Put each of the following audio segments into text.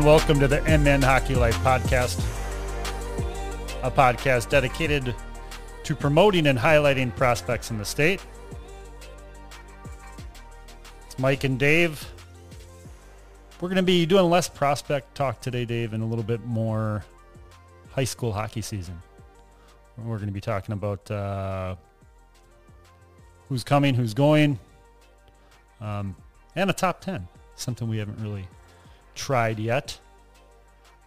And welcome to the MN Hockey Life podcast, a podcast dedicated to promoting and highlighting prospects in the state. It's Mike and Dave. We're going to be doing less prospect talk today, Dave, and a little bit more high school hockey season. We're going to be talking about uh, who's coming, who's going, um, and a top 10, something we haven't really tried yet.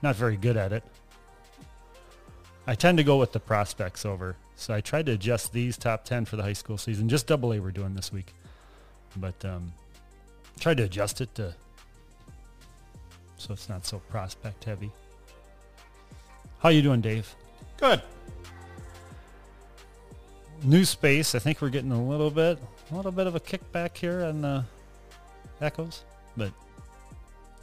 Not very good at it. I tend to go with the prospects over. So I tried to adjust these top 10 for the high school season. Just double A we're doing this week. But um, tried to adjust it to so it's not so prospect heavy. How you doing, Dave? Good. New space. I think we're getting a little bit, a little bit of a kickback here on the echoes, but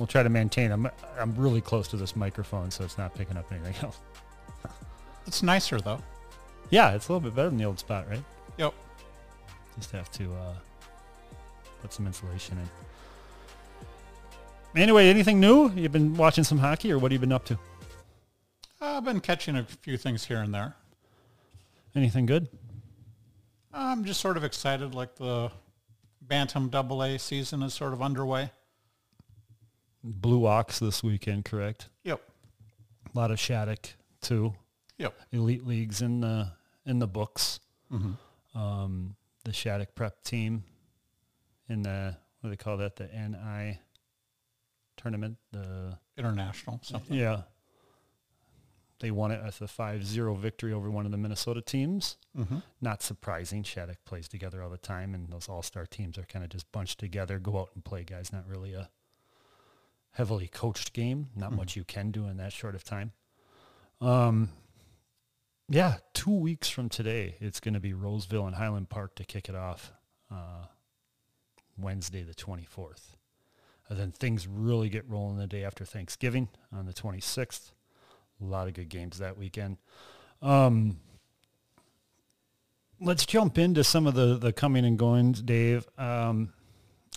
we'll try to maintain. I'm, I'm really close to this microphone, so it's not picking up anything else. It's nicer though. Yeah, it's a little bit better than the old spot, right? Yep. Just have to uh, put some insulation in. Anyway, anything new? You've been watching some hockey, or what have you been up to? I've been catching a few things here and there. Anything good? I'm just sort of excited like the Bantam Double A season is sort of underway. Blue Ox this weekend, correct? Yep. A lot of Shattuck too. Yep. Elite leagues in the in the books. Mm-hmm. Um, the Shattuck prep team in the what do they call that? The NI tournament. The International something. yeah. They won it as a 5-0 victory over one of the Minnesota teams. Mm-hmm. Not surprising. Shattuck plays together all the time, and those all-star teams are kind of just bunched together, go out and play guys. Not really a heavily coached game. Not Mhm. much you can do in that short of time. Um, yeah, two weeks from today, it's going to be Roseville and Highland Park to kick it off. Uh, Wednesday, the 24th. And then things really get rolling the day after Thanksgiving on the 26th. A lot of good games that weekend. Um, let's jump into some of the, the coming and goings, Dave. Um,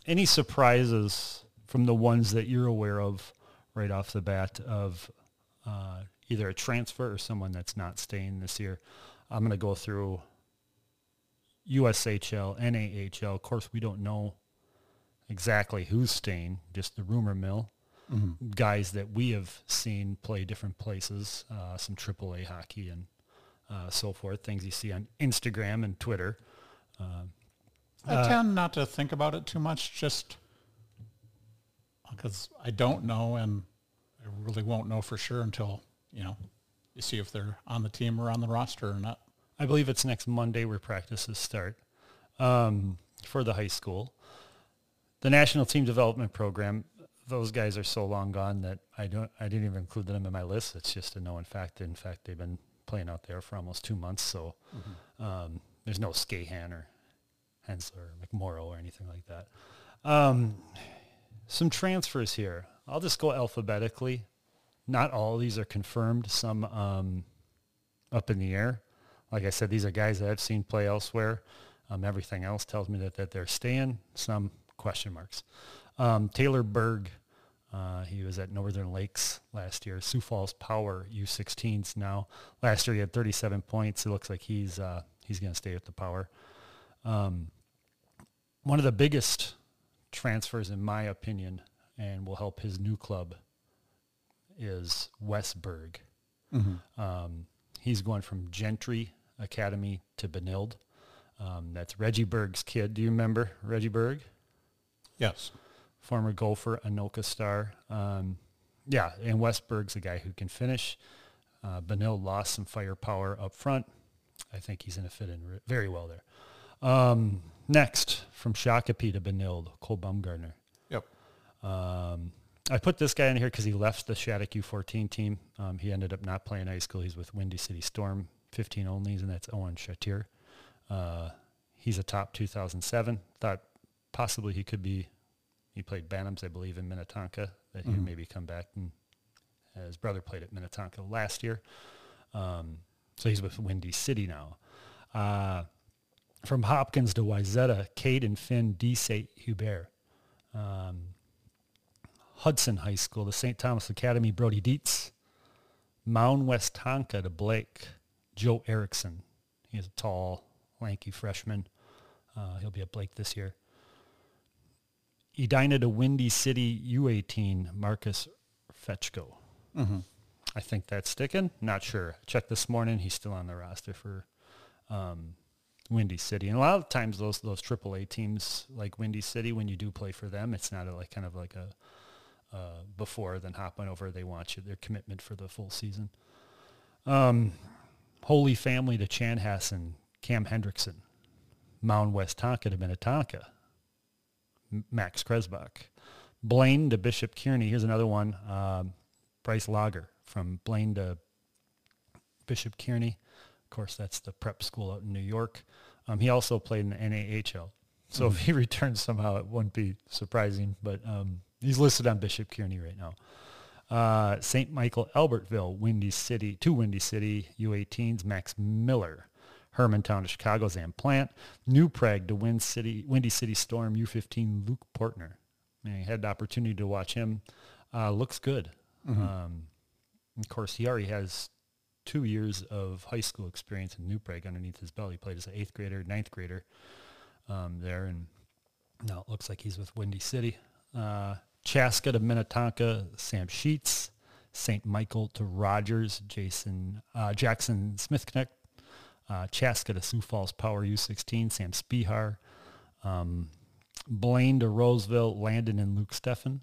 any surprises from the ones that you're aware of right off the bat of uh, either a transfer or someone that's not staying this year? I'm going to go through USHL, NAHL. Of course, we don't know exactly who's staying, just the rumor mill. Mm-hmm. Guys that we have seen play different places, uh, some AAA hockey and uh, so forth, things you see on Instagram and Twitter. Uh, I Uh, tend not to think about it too much just because I don't know and I really won't know for sure until, you know, you see if they're on the team or on the roster or not. I believe it's next Monday where practices start um, for the high school. The National Team Development Program, those guys are so long gone that I don't. I didn't even include them in my list. It's just a known fact. In fact, they've been playing out there for almost two months, so um, there's no Skahan or Hensler or McMorrow or anything like that. Um, some transfers here. I'll just go alphabetically. Not all of these are confirmed. Some um, up in the air. Like I said, these are guys that I've seen play elsewhere. Um, everything else tells me that, that they're staying. Some question marks. Um, Taylor Berg, uh, he was at Northern Lakes last year. Sioux Falls Power U16s now. Last year he had 37 points. It looks like he's uh, he's going to stay with the Power. Um, one of the biggest transfers, in my opinion, and will help his new club, is Westberg. Mm-hmm. Um, he's going from Gentry Academy to Benilde. Um, that's Reggie Berg's kid. Do you remember Reggie Berg? Yes. Former Gopher, Anoka star. Um, yeah, and Westberg's a guy who can finish. Uh, Benilde lost some firepower up front. I think he's going to fit in re- very well there. Um, next, from Shakopee to Benilde, Cole Baumgartner. Yep. Um, I put this guy in here because he left the Shattuck U14 team. Um, he ended up not playing high school. He's with Windy City Storm, 15 onlys, and that's Owen Shatir. Uh, he's a top 2007. Thought possibly he could be, he played Bantams, I believe, in Minnetonka, that he would Mhm. maybe come back. And his brother played at Minnetonka last year. Um, so he's with Windy City now. Uh, from Hopkins to Wayzata, Cade and Finn Desate Hubert. Um, Hudson High School to St. Thomas Academy, Brody Dietz. Mound West Westonka to Blake, Joe Erickson. He's a tall, lanky freshman. Uh, he'll be at Blake this year. Edina to Windy City, U18, Marcus Fetchko. Mm-hmm. I think that's sticking. Not sure. Checked this morning. He's still on the roster for um, Windy City. And a lot of times those those AAA teams like Windy City, when you do play for them, it's not a, like kind of like a uh, before then hopping over. They want you their commitment for the full season. Um, Holy Family to Chanhassen, Cam Hendrickson, Mound Westonka to Minnetonka, M- Max Kresbach, Blaine to Bishop Kearney. Here's another one. Um, Bryce Lager from Blaine to Bishop Kearney. Of course, that's the prep school out in New York. Um, he also played in the NAHL. So if he returns somehow, it wouldn't be surprising. But um, he's listed on Bishop Kearney right now. Uh, St. Michael Albertville, Windy City, to Windy City, U18s, Max Miller. Hermantown to Chicago, Zam Plante. New Prague to Wind City, Windy City Storm, U15, Luke Portner. I had the opportunity to watch him. Uh, looks good. Um, of course, he already has two years of high school experience in New Prague underneath his belt. He played as an eighth grader, ninth grader um, there, and now it looks like he's with Windy City. Uh, Chaska to Minnetonka, Sam Sheets. St. Michael to Rogers, Jason uh, Jackson Smithknecht. Uh, Chaska to Sioux Falls Power U16, Sam Spihar. Um, Blaine to Roseville, Landon and Luke Steffen.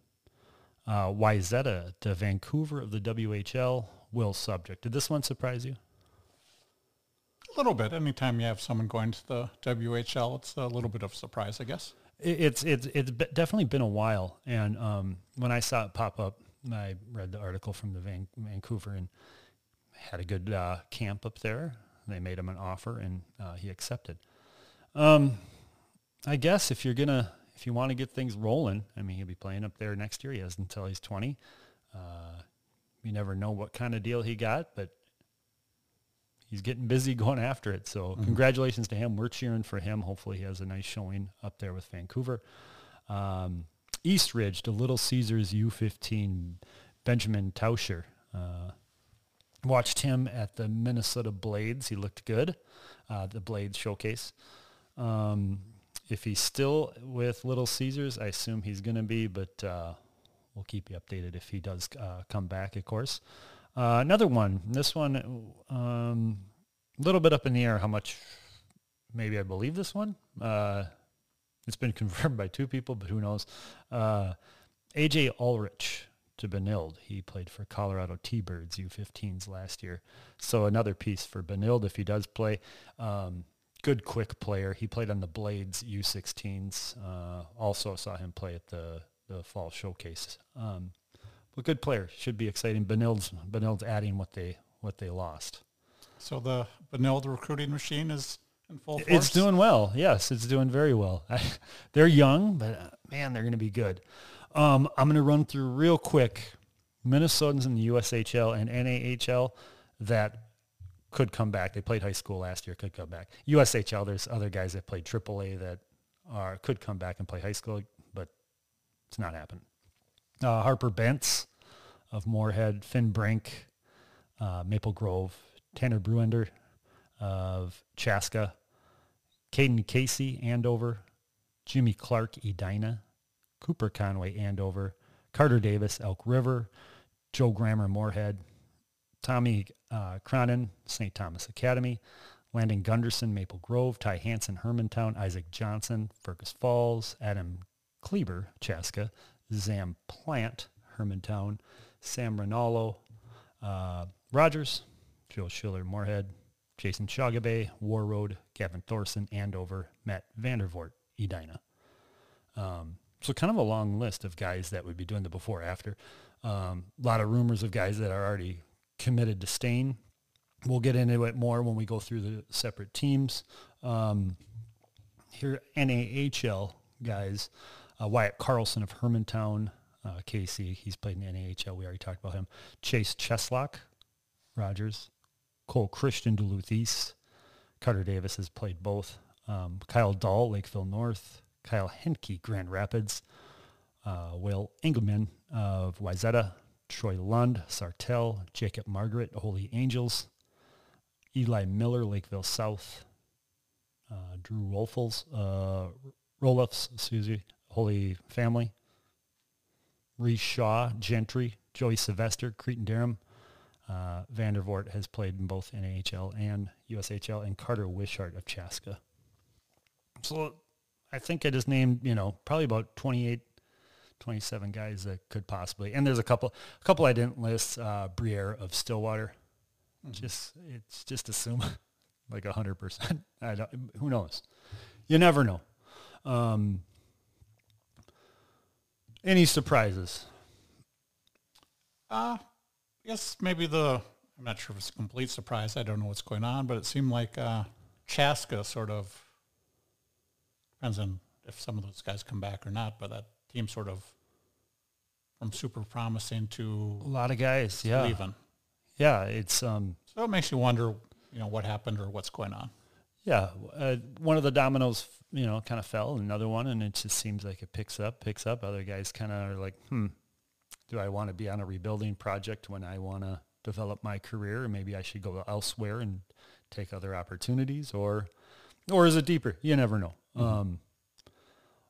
Uh, to Vancouver of the WHL, Will Subject. Did this one surprise you? A little bit. Anytime you have someone going to the WHL, it's a little bit of a surprise, I guess. It's it's it's definitely been a while, and um, when I saw it pop up, I read the article from the Van- Vancouver and had a good uh, camp up there. They made him an offer, and uh, he accepted. Um, I guess if you're gonna if you want to get things rolling, I mean, he'll be playing up there next year. He has until he's 20. Uh, you never know what kind of deal he got, but he's getting busy going after it. So congratulations to him. We're cheering for him. Hopefully he has a nice showing up there with Vancouver. Um, East Ridge to Little Caesars U15, Benjamin Tauscher. Uh, watched him at the Minnesota Blades. He looked good, uh, the Blades showcase. Um, if he's still with Little Caesars, I assume he's going to be, but uh, we'll keep you updated if he does uh, come back, of course. Uh, another one. This one, a um, little bit up in the air how much maybe I believe this one. Uh, it's been confirmed by two people, but who knows? Uh, AJ Ulrich to Benilde. He played for Colorado T-Birds U15s last year. So another piece for Benilde if he does play. Um, good quick player. He played on the Blades U16s. Uh, also saw him play at the, the fall showcase. Um, but good player. Should be exciting. Benilde's, Benilde's adding what they what they lost. So the Benilde recruiting machine is in full force. It's doing well. Yes, it's doing very well. they're young, but uh, man, they're going to be good. Um, I'm going to run through real quick Minnesotans in the USHL and NAHL that could come back. They played high school last year, could come back. USHL, there's other guys that played AAA that are could come back and play high school, it's not happening. Uh, Harper Bentz of Moorhead, Finn Brink, uh, Maple Grove, Tanner Bruender of Chaska, Caden Casey, Andover, Jimmy Clark, Edina, Cooper Conway, Andover, Carter Davis, Elk River, Joe Grammer, Moorhead, Tommy uh, Cronin, St. Thomas Academy, Landon Gunderson, Maple Grove, Ty Hansen, Hermantown, Isaac Johnson, Fergus Falls, Adam Kleber, Chaska, Zam Plante, Hermantown, Sam Rinaldo, uh, Rogers, Joe Schiller, Moorhead, Jason Shagabe, Warroad, Gavin Thorson, Andover, Matt Vandervoort, Edina. Um, so kind of a long list of guys that would be doing the before after. Um, a lot of rumors of guys that are already committed to staying. We'll get into it more when we go through the separate teams. Um, here, NAHL guys, uh, Wyatt Carlson of Hermantown, uh, KC, he's played in the NAHL. We already talked about him. Chase Cheslock, Rogers, Cole Christian, Duluth East. Carter Davis has played both. Um, Kyle Dahl, Lakeville North. Kyle Henke, Grand Rapids. uh, Will Engelman of Wayzata, Troy Lund, Sartell, Jacob Margaret, Holy Angels, Eli Miller, Lakeville South, uh, Drew Wolfels, uh, Roloffs, excuse me, Holy Family, Reese Shaw, Gentry, Joey Sylvester, Cretin-Derham. Uh, Vandervoort has played in both NAHL and USHL, and Carter Wishart of Chaska. So I think I just named, you know, probably about 28, 27 guys that could possibly, and there's a couple, a couple I didn't list, uh, Briere of Stillwater. Mm-hmm. Just, it's just assume like a hundred percent. I don't, who knows? You never know. Um, any surprises? Uh, yes, maybe the, I'm not sure if it's a complete surprise. I don't know what's going on, but it seemed like uh, Chaska sort of, depends on if some of those guys come back or not, but that team sort of from super promising to a lot of guys, yeah. Leaving. Yeah, it's um so it makes you wonder, you know, what happened or what's going on. Yeah, uh, one of the dominoes, you know, kind of fell, another one, and it just seems like it picks up, picks up. Other guys kind of are like, hmm, do I want to be on a rebuilding project when I want to develop my career? Maybe I should go elsewhere and take other opportunities, or, or is it deeper? You never know. Mm-hmm. Um,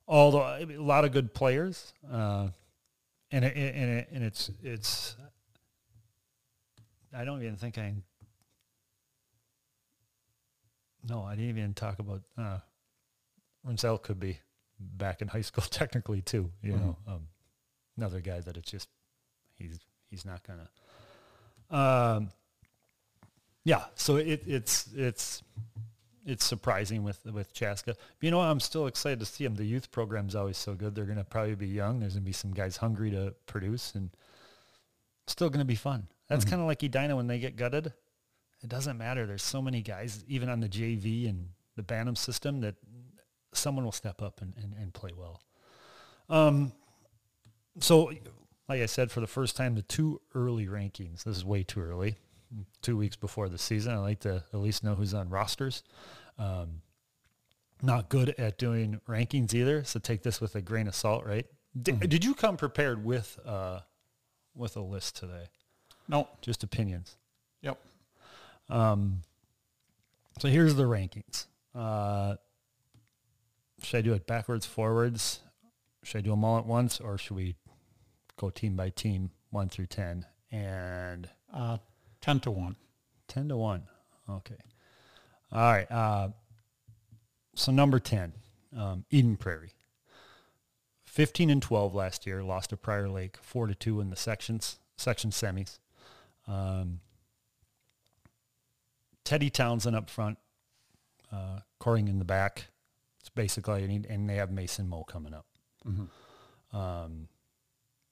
although a lot of good players, uh, and it, and it, and it's it's. I don't even think I. No, I didn't even talk about. Uh, Rinzel could be back in high school technically too. You mm-hmm. know, um, another guy that it's just he's he's not gonna. Um, yeah, so it, it's it's it's surprising with with Chaska. But you know, I'm still excited to see them. The youth program's always so good. They're going to probably be young. There's going to be some guys hungry to produce, and still going to be fun. That's mm-hmm. kind of like Edina when they get gutted. It doesn't matter. There's so many guys, even on the JV and the Bantam system, that someone will step up and, and, and play well. Um, so, like I said, for the first time, the two early rankings. This is way too early two weeks before the season. I like to at least know who's on rosters. Um, not good at doing rankings either, so take this with a grain of salt, right? Did, mm-hmm. did you come prepared with uh, with a list today? No, just opinions. Yep. Um, so here's the rankings. Uh, should I do it backwards, forwards? Should I do them all at once, or should we go team by team, one through ten? And uh, 10 to 1. 10 to 1. Okay. All right. Uh, so number 10, um, Eden Prairie. 15 and 12 last year, lost to Prior Lake, 4 to 2 in the sections, section semis. Um, Teddy Townsend up front, uh, Coring in the back. It's basically, and they have Mason Moe coming up. Mm-hmm. Um,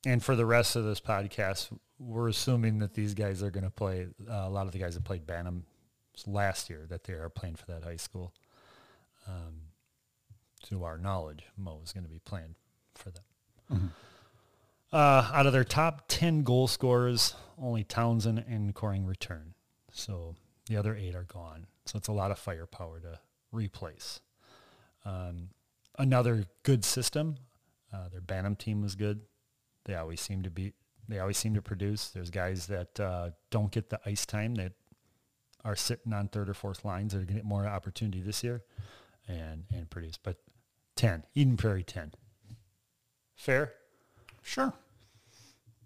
and for the rest of this podcast, we're assuming that these guys are going to play. Uh, a lot of the guys that played Bantam last year that they are playing for that high school. Um, to our knowledge, Mo is going to be playing for them. Mm-hmm. Uh, out of their top 10 goal scorers, only Townsend and Coring return. So the other eight are gone. So it's a lot of firepower to replace. Um, another good system. Uh, their Bantam team was good. They always seem to be they always seem to produce. There's guys that uh, don't get the ice time that are sitting on third or fourth lines that are going to get more opportunity this year and, and produce. But 10, Eden Prairie 10. Fair? Sure.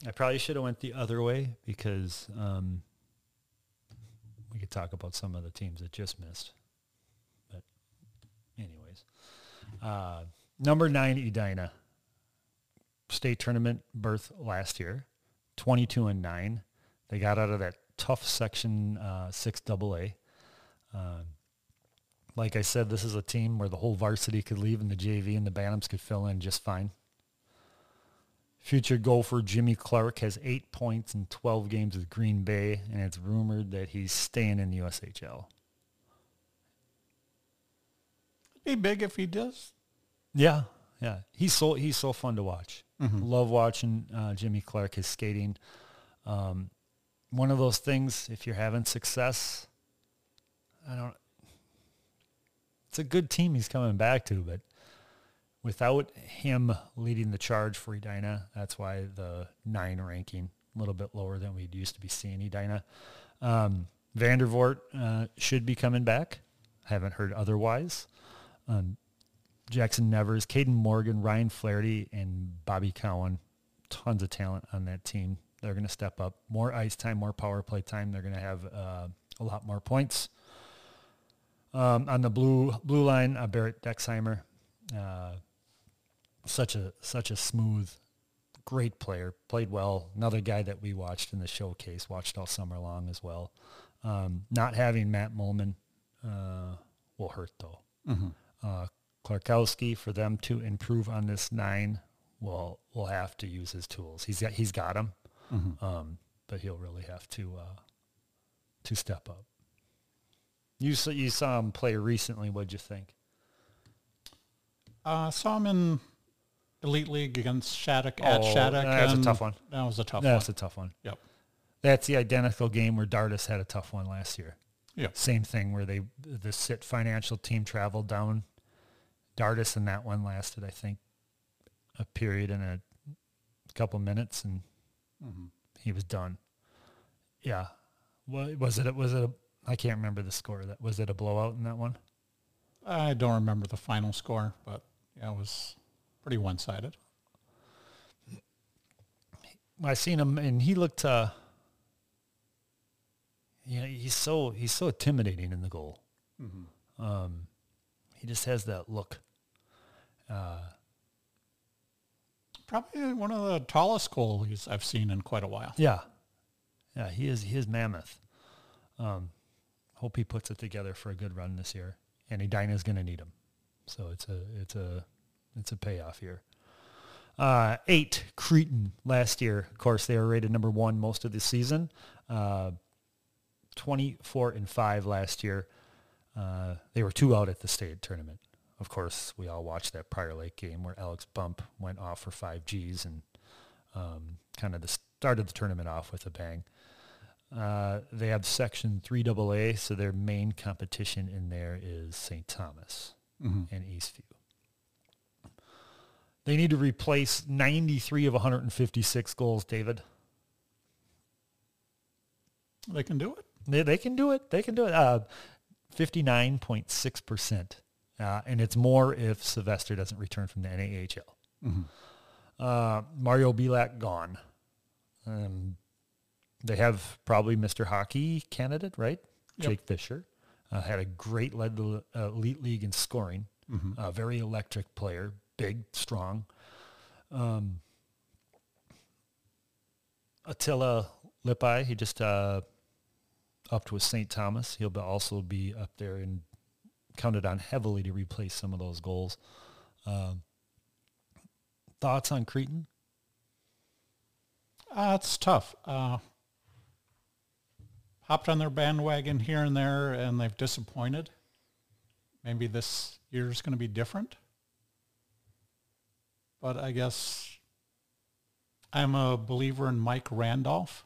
I probably should have went the other way because um, we could talk about some of the teams that just missed. But anyways, uh, number nine, Edina state tournament berth last year, 22 and 9. They got out of that tough section uh, 6 AA. Uh, like I said, this is a team where the whole varsity could leave and the JV and the Bantams could fill in just fine. Future Gopher Jimmy Clark has eight points in 12 games with Green Bay, and it's rumored that he's staying in the USHL. Be big if he does. Yeah, yeah. He's so he's so fun to watch. Mm-hmm. Love watching uh, Jimmy Clark, his skating. Um, one of those things, if you're having success, I don't, it's a good team he's coming back to, but without him leading the charge for Edina, that's why the nine ranking a little bit lower than we'd used to be seeing Edina. Um, Vandervoort uh, should be coming back. I Haven't heard otherwise. Um, Jackson Nevers, Caden Morgan, Ryan Flaherty, and Bobby Cowan. Tons of talent on that team. They're going to step up. More ice time, more power play time. They're going to have uh, a lot more points. Um, on the blue blue line, uh, Barrett Dexheimer, uh, such a such a smooth, great player. Played well. Another guy that we watched in the showcase, watched all summer long as well. Um, not having Matt Molman uh, will hurt though. Mm-hmm. Uh, Klarkowski for them to improve on this nine will will have to use his tools. He's got he's got them, Mm-hmm. um, but he'll really have to uh, to step up. You saw you saw him play recently. What'd you think? Uh, saw him in Elite League against Shattuck at Oh, Shattuck. that's a tough one. That was a tough That's one. a tough one. Yep. That's the identical game where Dardis had a tough one last year. Yep. Same thing where they the sit financial team traveled down. Dardis and that one lasted, I think, a period and a couple minutes, and Mm-hmm. he was done. Yeah. What was it? Was it? A, I can't remember the score. That was it a blowout in that one? I don't remember the final score, but yeah, it was pretty one-sided. I seen him, and he looked. Uh, yeah, he's so he's so intimidating in the goal. Mm-hmm. Um, he just has that look. Uh, Probably one of the tallest goalies I've seen in quite a while. yeah, yeah, he is he is mammoth. Um, hope he puts it together for a good run this year, and Edina's going to need him. So it's a it's a it's a payoff here. Uh, eight Cretin last year. Of course, they were rated number one most of the season. Uh, Twenty four and five last year. Uh, they were two out at the state tournament. Of course, we all watched that Prior Lake game where Alex Bump went off for five Gs and um, kind of the started the tournament off with a bang. Uh, they have Section 3AA, so their main competition in there is St. Thomas Mm-hmm. and Eastview. They need to replace 93 of 156 goals, David. They can do it. They, they can do it. They can do it. Uh, 59.6%. Uh, and it's more if Sylvester doesn't return from the NAHL. Mm-hmm. Uh, Mario Bilak gone. Um, they have probably Mr. Hockey candidate, right? Yep. Jake Fisher. Uh, had a great led the uh, elite league in scoring. Mm-hmm. A very electric player, big, strong. Um, Attila Lippi, he just uh, upped with St. Thomas. He'll be also be up there and counted on heavily to replace some of those goals. Um, thoughts on Cretin? Uh, it's tough. Uh, hopped on their bandwagon here and there, and they've disappointed. Maybe this year's going to be different. But I guess I'm a believer in Mike Randolph.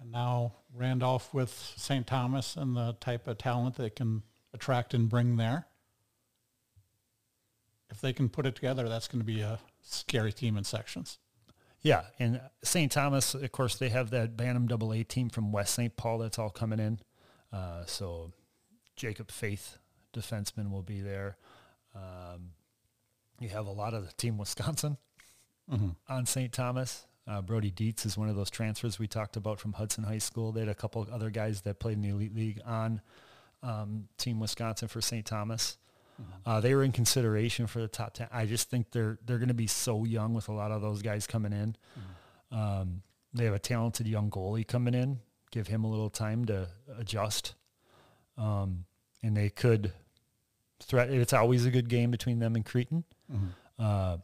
And now Randolph with St. Thomas and the type of talent they can attract and bring there. If they can put it together, that's going to be a scary team in sections. Yeah, and St. Thomas, of course, they have that Bantam Double A team from West St. Paul that's all coming in. Uh, so Jacob Faith, defenseman, will be there. Um, you have a lot of the team Wisconsin Mm-hmm. on St. Thomas. Uh, Brody Dietz is one of those transfers we talked about from Hudson High School. They had a couple other guys that played in the Elite League on um, Team Wisconsin for St. Thomas. Uh, they were in consideration for the top ten. I just think they're they're going to be so young with a lot of those guys coming in. Um, they have a talented young goalie coming in. Give him a little time to adjust, um, and they could threat. It's always a good game between them and Cretin. Mm-hmm. Uh,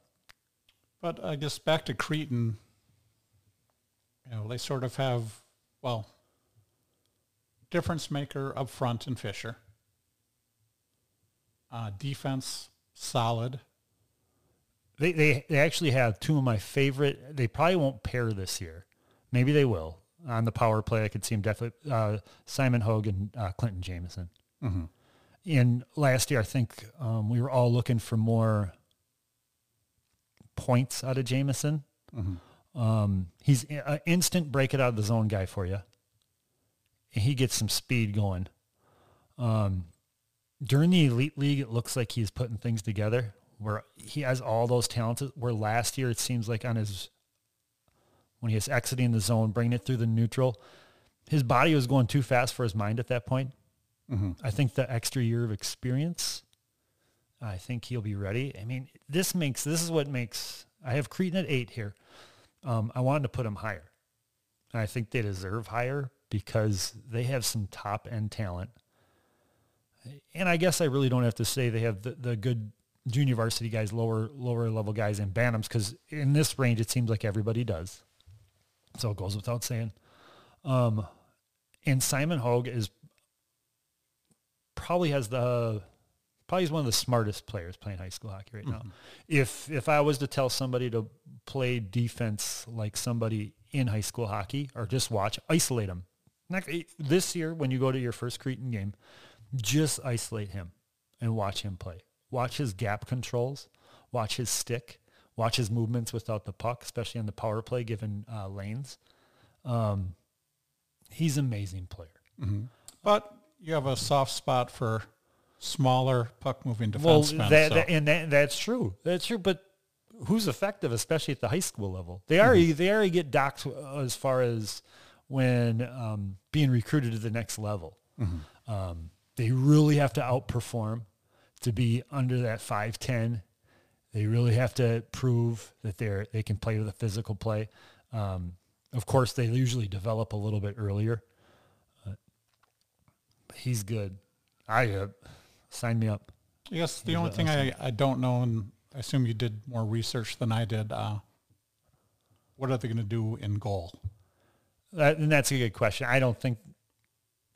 But I guess back to Cretin, you know, they sort of have, well, difference maker up front in Fisher. Uh, defense, solid. They, they they actually have two of my favorite. They probably won't pair this year. Maybe they will on the power play. I could see him definitely. Uh, Simon Hogue and uh, Clinton Jameson. Mm-hmm. In last year, I think um, we were all looking for more points out of Jamison. Um, he's an instant break it out of the zone guy for you. And he gets some speed going. Um, during the elite league, it looks like he's putting things together where he has all those talents. Where last year it seems like on his when he was exiting the zone, bringing it through the neutral, his body was going too fast for his mind at that point. I think the extra year of experience, I think he'll be ready. I mean, this makes this is what makes I have Cretin at eight here. Um, I wanted to put him higher. I think they deserve higher because they have some top end talent. And I guess I really don't have to say they have the, the good junior varsity guys, lower lower level guys and Bantams because in this range it seems like everybody does. So it goes without saying. Um, and Simon Hogue is probably has the probably is one of the smartest players playing high school hockey right now. If if I was to tell somebody to play defense like somebody in high school hockey or just watch, isolate him. Next, this year when you go to your first Cretin game, just isolate him and watch him play. Watch his gap controls, watch his stick, watch his movements without the puck, especially on the power play given uh, lanes. Um, he's an amazing player. But you have a soft spot for smaller puck moving Well, defensemen. that, so- that- and that, that's true. That's true. But who's effective, especially at the high school level? They already they already get docked as far as when um, being recruited to the next level. Um, they really have to outperform to be under that five ten. They really have to prove that they're they can play with a physical play. Um, of course, they usually develop a little bit earlier. Uh, he's good. I uh, sign me up. Yes, guess the only thing I, I don't know, and I assume you did more research than I did, uh, what are they going to do in goal? That, and that's a good question. I don't think,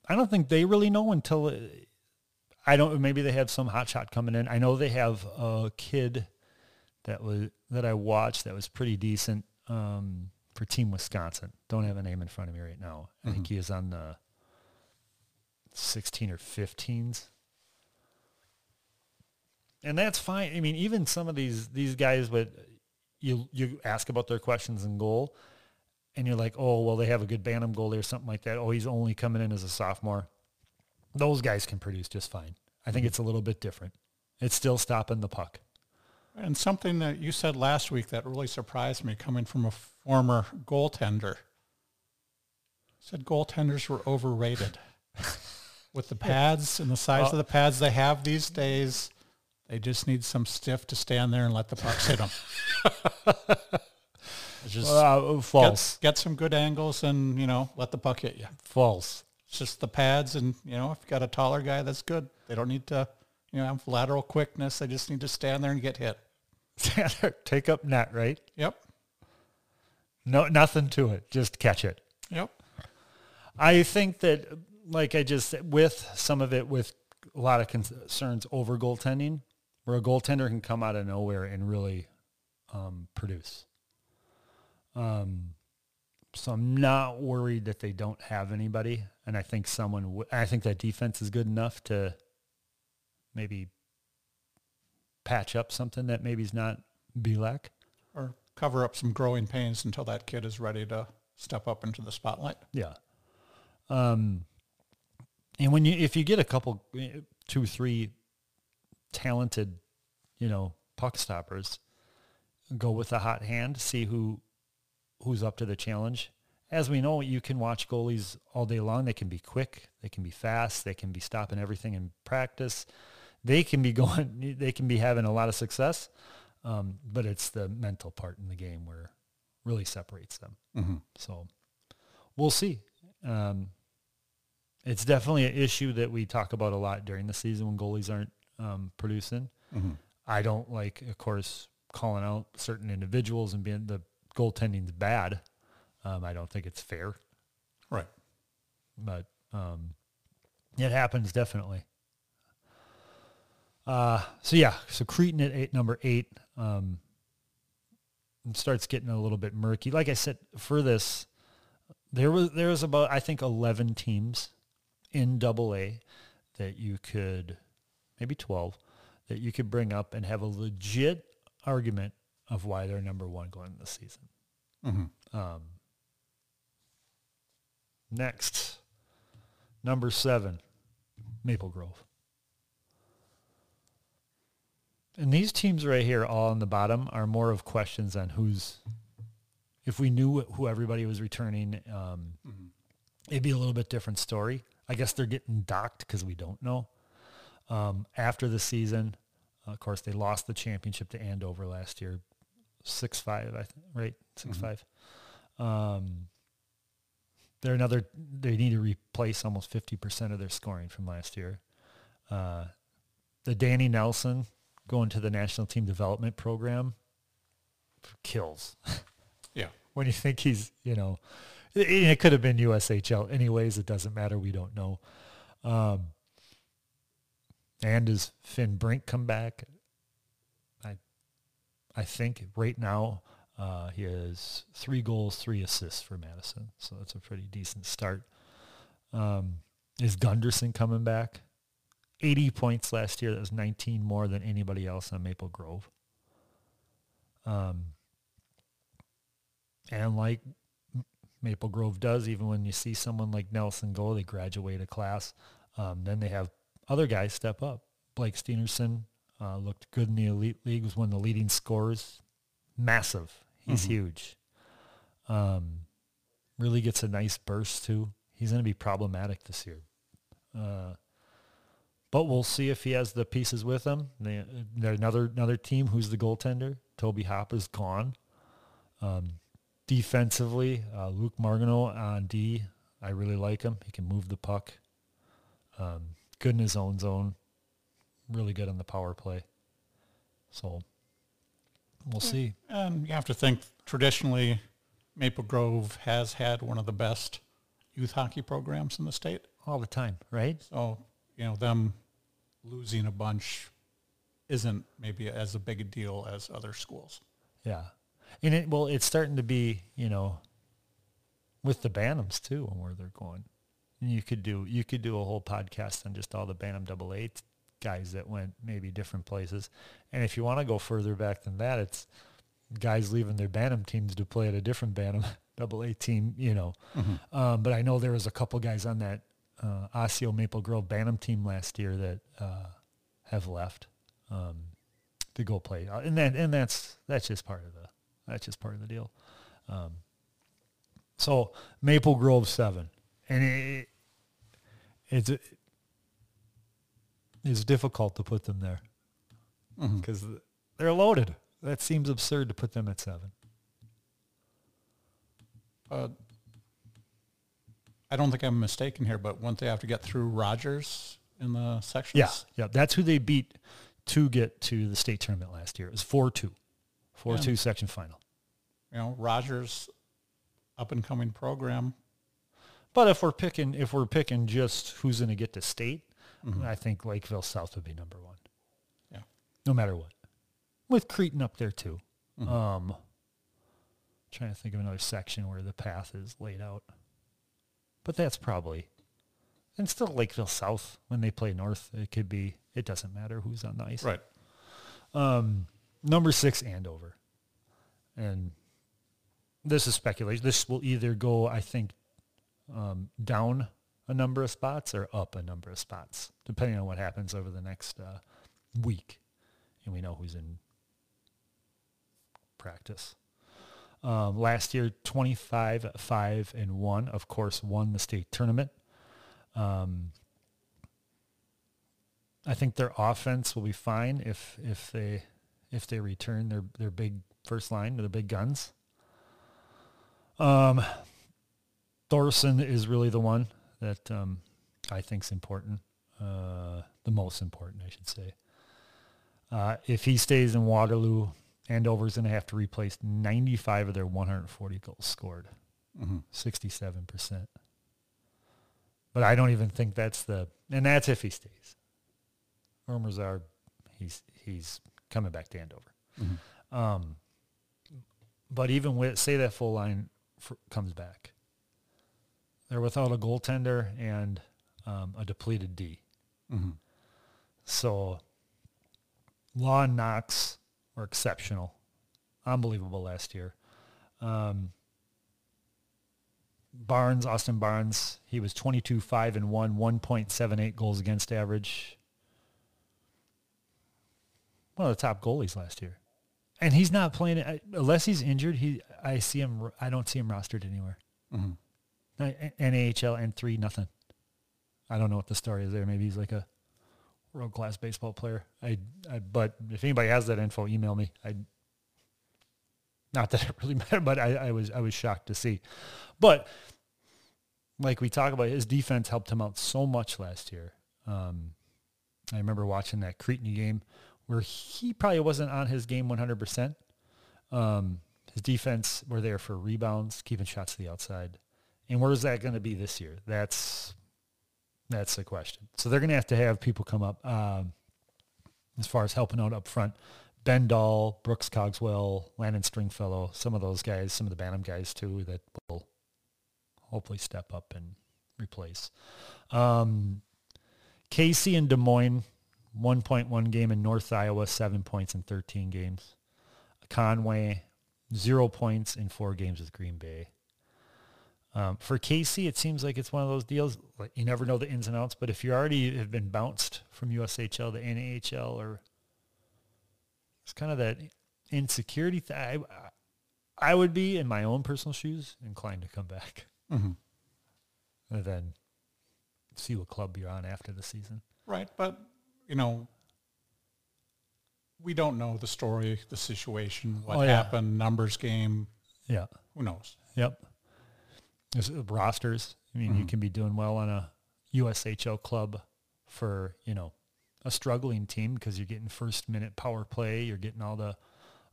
I don't think they really know until, uh, I don't. Maybe they have some hot shot coming in. I know they have a kid that was that I watched that was pretty decent um, for Team Wisconsin. Don't have a name in front of me right now. I think he is on the 16 or 15s. And that's fine. I mean, even some of these these guys, but you you ask about their questions in goal, and you're like, oh, well, they have a good Bantam goalie or something like that. Oh, he's only coming in as a sophomore. Those guys can produce just fine. I think mm-hmm. it's a little bit different. It's still stopping the puck. And something that you said last week that really surprised me coming from a former goaltender. Said goaltenders were overrated. With the pads and the size of the pads they have these days, they just need some stiff to stand there and let the pucks hit them. just Uh, false. get, get some good angles and, you know, let the puck hit you. False. It's just the pads and, you know, if you got a taller guy, that's good. They don't need to, you know, have lateral quickness. They just need to stand there and get hit. Take up net, right? Yep. No, nothing to it. Just catch it. Yep. I think that, like I just said, with some of it, with a lot of concerns over goaltending, where a goaltender can come out of nowhere and really um, produce. Um, so I'm not worried that they don't have anybody, and I think someone. W- I think that defense is good enough to maybe patch up something that maybe is not Belak. Or cover up some growing pains until that kid is ready to step up into the spotlight. Yeah. Um, and when you if you get a couple, eh, two, three talented, you know, puck stoppers, go with a hot hand, see who who's up to the challenge. As we know, you can watch goalies all day long. They can be quick, they can be fast, they can be stopping everything in practice. They can be going, they can be having a lot of success, um, but it's the mental part in the game where really separates them. So we'll see. Um, it's definitely an issue that we talk about a lot during the season when goalies aren't um, producing. I don't like, of course, calling out certain individuals and being the goaltending's bad. Um, I don't think it's fair, Right. but um, it happens definitely. Uh, so yeah, so Cretin at eight, number eight, um, starts getting a little bit murky. Like I said, for this, there was there was about I think eleven teams in Double A that you could maybe twelve that you could bring up and have a legit argument of why they're number one going into the season. Mm-hmm. Um, next, number seven, Maple Grove. And these teams right here, all on the bottom, are more of questions on who's. If we knew who everybody was returning, um, Mm-hmm. it'd be a little bit different story. I guess they're getting docked because we don't know. Um, after the season, of course, they lost the championship to Andover last year, six five, I think, right, 6 Mhm. five. Um, they're another. They need to replace almost fifty percent of their scoring from last year. Uh, the Danny Nelson going to the national team development program kills. Yeah. when you think he's, you know, it, it could have been USHL. Anyways, it doesn't matter. We don't know. Um, and does Finn Brink come back? I, I think right now uh, he has three goals, three assists for Madison, so that's a pretty decent start. Um, is Gunderson coming back? 80 points last year. That was 19 more than anybody else on Maple Grove. Um, and like Maple Grove does, even when you see someone like Nelson go, they graduate a class. Um, then they have other guys step up. Blake Steenerson uh, looked good in the elite league. Was one of the leading scorers. Massive. He's Mhm. huge. Um, really gets a nice burst too. He's going to be problematic this year. Uh, but we'll see if he has the pieces with him. They, another another team who's the goaltender. Toby Hop is gone. Um, defensively, uh, Luke Margano on D. I really like him. He can move the puck. Um, good in his own zone. Really good on the power play. So we'll see. And you have to think traditionally, Maple Grove has had one of the best youth hockey programs in the state. All the time, right? So, you know, them losing a bunch isn't maybe as a big a deal as other schools. Yeah. And it well, it's starting to be, you know, with the Bantams too and where they're going. You could do you could do a whole podcast on just all the Bantam double A guys that went maybe different places. And if you want to go further back than that, it's guys leaving their Bantam teams to play at a different Bantam double A team, you know. Um, but I know there was a couple guys on that uh, Osseo Maple Grove Bantam team last year that uh, have left um, to go play, Uh, and that and that's that's just part of the that's just part of the deal. Um, so Maple Grove seven, and it, it's it's difficult to put them there because they're loaded. That seems absurd to put them at seven. Uh, I don't think I'm mistaken here, but won't they have to get through Rogers in the sections? Yeah, yeah, that's who they beat to get to the state tournament last year. It was four two, four two section final. You know, Rogers up and coming program. But if we're picking if we're picking just who's going to get to state, Mhm. I think Lakeville South would be number one. Yeah. No matter what. With Cretin up there too. Mhm. Um, trying to think of another section where the path is laid out. But that's probably and still Lakeville South when they play North, it could be it doesn't matter who's on the ice. Right. Um, number six, Andover. And this is speculation. This will either go, I think, um, down a number of spots or up a number of spots, depending on what happens over the next uh, week. And we know who's in practice. Um, last year, 25, 5, and 1, of course, won the state tournament. Um, I think their offense will be fine if if they if they return their their big first line, their big guns. Um, Thorson is really the one that um, I think's important, uh, the most important, I should say. Uh, if he stays in Waterloo, Andover's going to have to replace 95 of their 140 goals scored, hmm 67%. But I don't even think that's the, and that's if he stays. Rumors are he's he's coming back to Andover. Mhm. Um, but even with say that full line f- comes back, they're without a goaltender and um, a depleted D. hmm So Law and Knox were exceptional unbelievable last year. Um, Barnes, Austin Barnes, he was 22, 5 and 1, 1.78 goals against average. One of the top goalies last year. And he's not playing unless he's injured. He, I see him. I don't see him rostered anywhere. Mm-hmm. NAHL and three nothing. I don't know what the story is there. Maybe he's like a world class baseball player. I, I, but if anybody has that info, email me. I, not that it really mattered, but I, I was I was shocked to see. But like we talk about, his defense helped him out so much last year. Um, I remember watching that Cretin game where he probably wasn't on his game 100%. Um, his defense were there for rebounds, keeping shots to the outside. And where's that going to be this year? That's that's the question. So they're going to have to have people come up um, as far as helping out up front. Ben Dahl, Brooks Cogswell, Landon Stringfellow, some of those guys, some of the Bantam guys too that will hopefully step up and replace. Um, Casey and Des Moines, 1.1 game in North Iowa, seven points in 13 games. Conway, zero points in four games with Green Bay. Um, for Casey, it seems like it's one of those deals. Like you never know the ins and outs, but if you already have been bounced from USHL to NAHL, or it's kind of that insecurity. Th- I, I would be in my own personal shoes inclined to come back, mm-hmm. and then see what club you're on after the season. Right, but you know, we don't know the story, the situation, what oh, yeah. happened, numbers game. Yeah, who knows? Yep. Rosters. I mean, mm-hmm. you can be doing well on a USHL club for, you know, a struggling team because you're getting first minute power play. You're getting all the,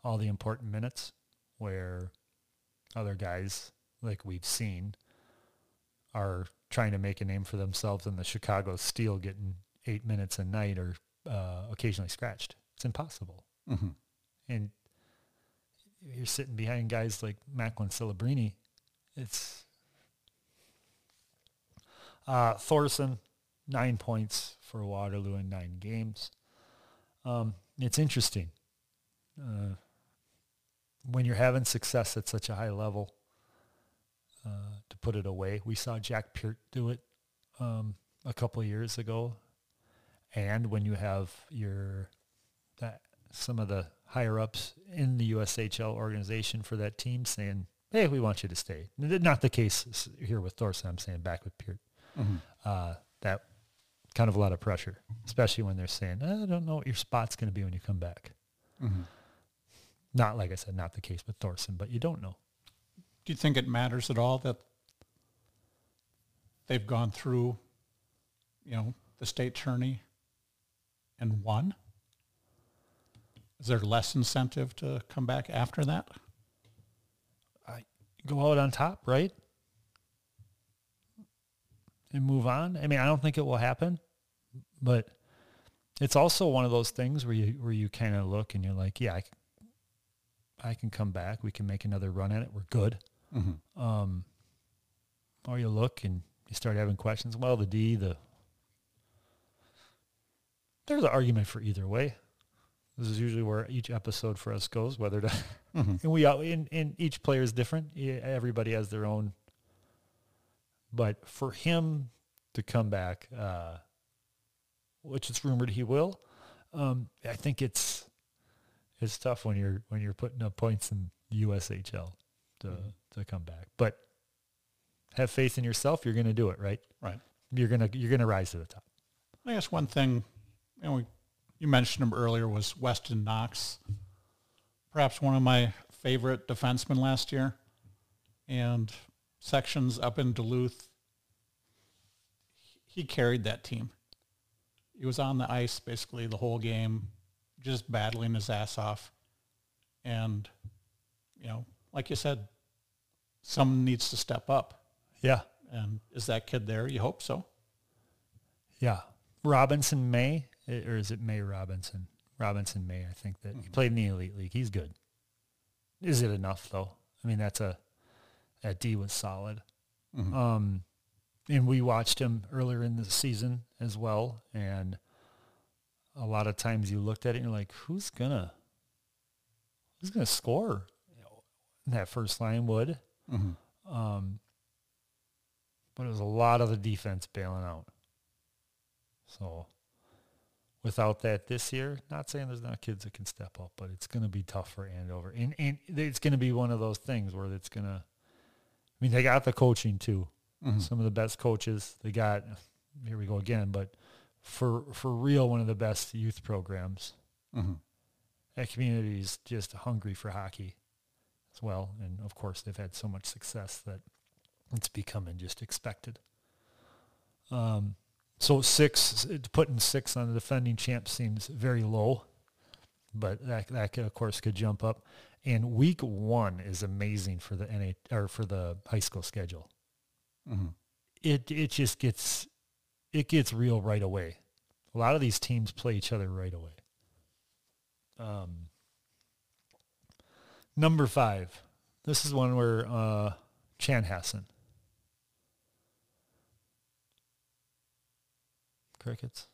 all the important minutes where other guys like we've seen are trying to make a name for themselves in the Chicago Steel getting eight minutes a night or uh, occasionally scratched. It's impossible. Mm-hmm. And you're sitting behind guys like Macklin Celebrini. It's uh, Thorson, nine points for Waterloo in nine games. Um, it's interesting. Uh, when you're having success at such a high level, uh, to put it away. We saw Jack Peart do it um, a couple years ago. And when you have your that some of the higher ups in the USHL organization for that team saying, "Hey, we want you to stay." Not the case here with Thorson. I'm saying back with Peart mm-hmm. uh, that kind of a lot of pressure, especially when they're saying, I don't know what your spot's going to be when you come back. Mm-hmm. Not, like I said, not the case with Thorson, but you don't know. Do you think it matters at all that they've gone through, you know, the state tourney and won? Is there less incentive to come back after that? I go out on top, right? And move on. I mean, I don't think it will happen, but it's also one of those things where you where you kind of look and you're like, yeah, I can, I can come back. We can make another run at it. We're good. Mm-hmm. Um, or you look and you start having questions. Well, the D, the there's an argument for either way. This is usually where each episode for us goes, whether to mm-hmm. and we and, and each player is different. Everybody has their own but for him to come back, uh, which it's rumored he will, um, I think it's it's tough when you're when you're putting up points in USHL to mm-hmm. to come back. But have faith in yourself. You're going to do it, right? Right. You're gonna you're gonna rise to the top. I guess one thing, you know, we, you mentioned him earlier was Weston Knox, perhaps one of my favorite defensemen last year, and sections up in Duluth, he carried that team. He was on the ice basically the whole game, just battling his ass off. And, you know, like you said, someone needs to step up. Yeah. And is that kid there? You hope so. Yeah. Robinson May, eh, or is it May Robinson? Robinson May, I think that mm-hmm. he played in the Elite League. He's good. Is it enough though? I mean, that's a at D was solid. Mm-hmm. Um, and we watched him earlier in the season as well. And a lot of times you looked at it and you're like, who's gonna, who's going to score. That first line would. Mm-hmm. Um, but it was a lot of the defense bailing out. So without that this year, not saying there's not kids that can step up, but it's going to be tough for Andover. And, and it's going to be one of those things where it's going to, I mean, they got the coaching too. Mm-hmm. Some of the best coaches they got, here we go again, but for, for real, one of the best youth programs. Mm-hmm. That community is just hungry for hockey as well. And of course, they've had so much success that it's becoming just expected. Um, so six, putting six on the defending champ seems very low, but that that could, of course could jump up. And week one is amazing for the NA or for the high school schedule. Mm-hmm. It it just gets it gets real right away. A lot of these teams play each other right away. Um, number five. This is one where uh, Chanhassen. Crickets.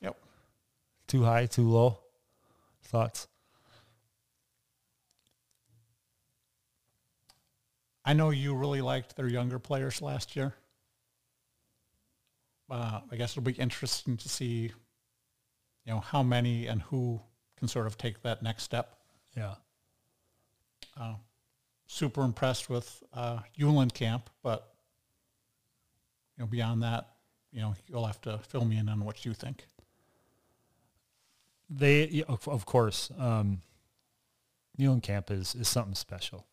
Yep. Too high, too low. Thoughts? I know you really liked their younger players last year. Uh, I guess it'll be interesting to see, you know, how many and who can sort of take that next step. Yeah. Uh, super impressed with uh, Eulenkamp, but you know, beyond that, you know, you'll have to fill me in on what you think. They, of, of course, um, Eulenkamp is, is something special.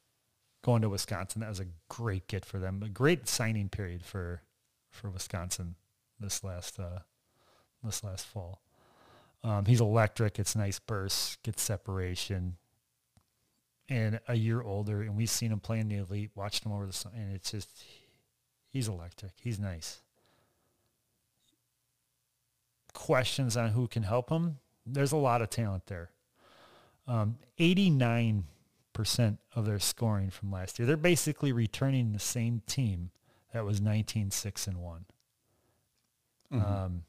Going to Wisconsin, that was a great get for them. A great signing period for for Wisconsin this last uh, this last fall. Um, he's electric. It's nice bursts, gets separation, and a year older. And we've seen him play in the elite, watched him over the sun, and it's just he's electric. He's nice. Questions on who can help him? There's a lot of talent there. Um, 89% of their scoring from last year. They're basically returning the same team that was 19-6 and 1. Mm-hmm. Um,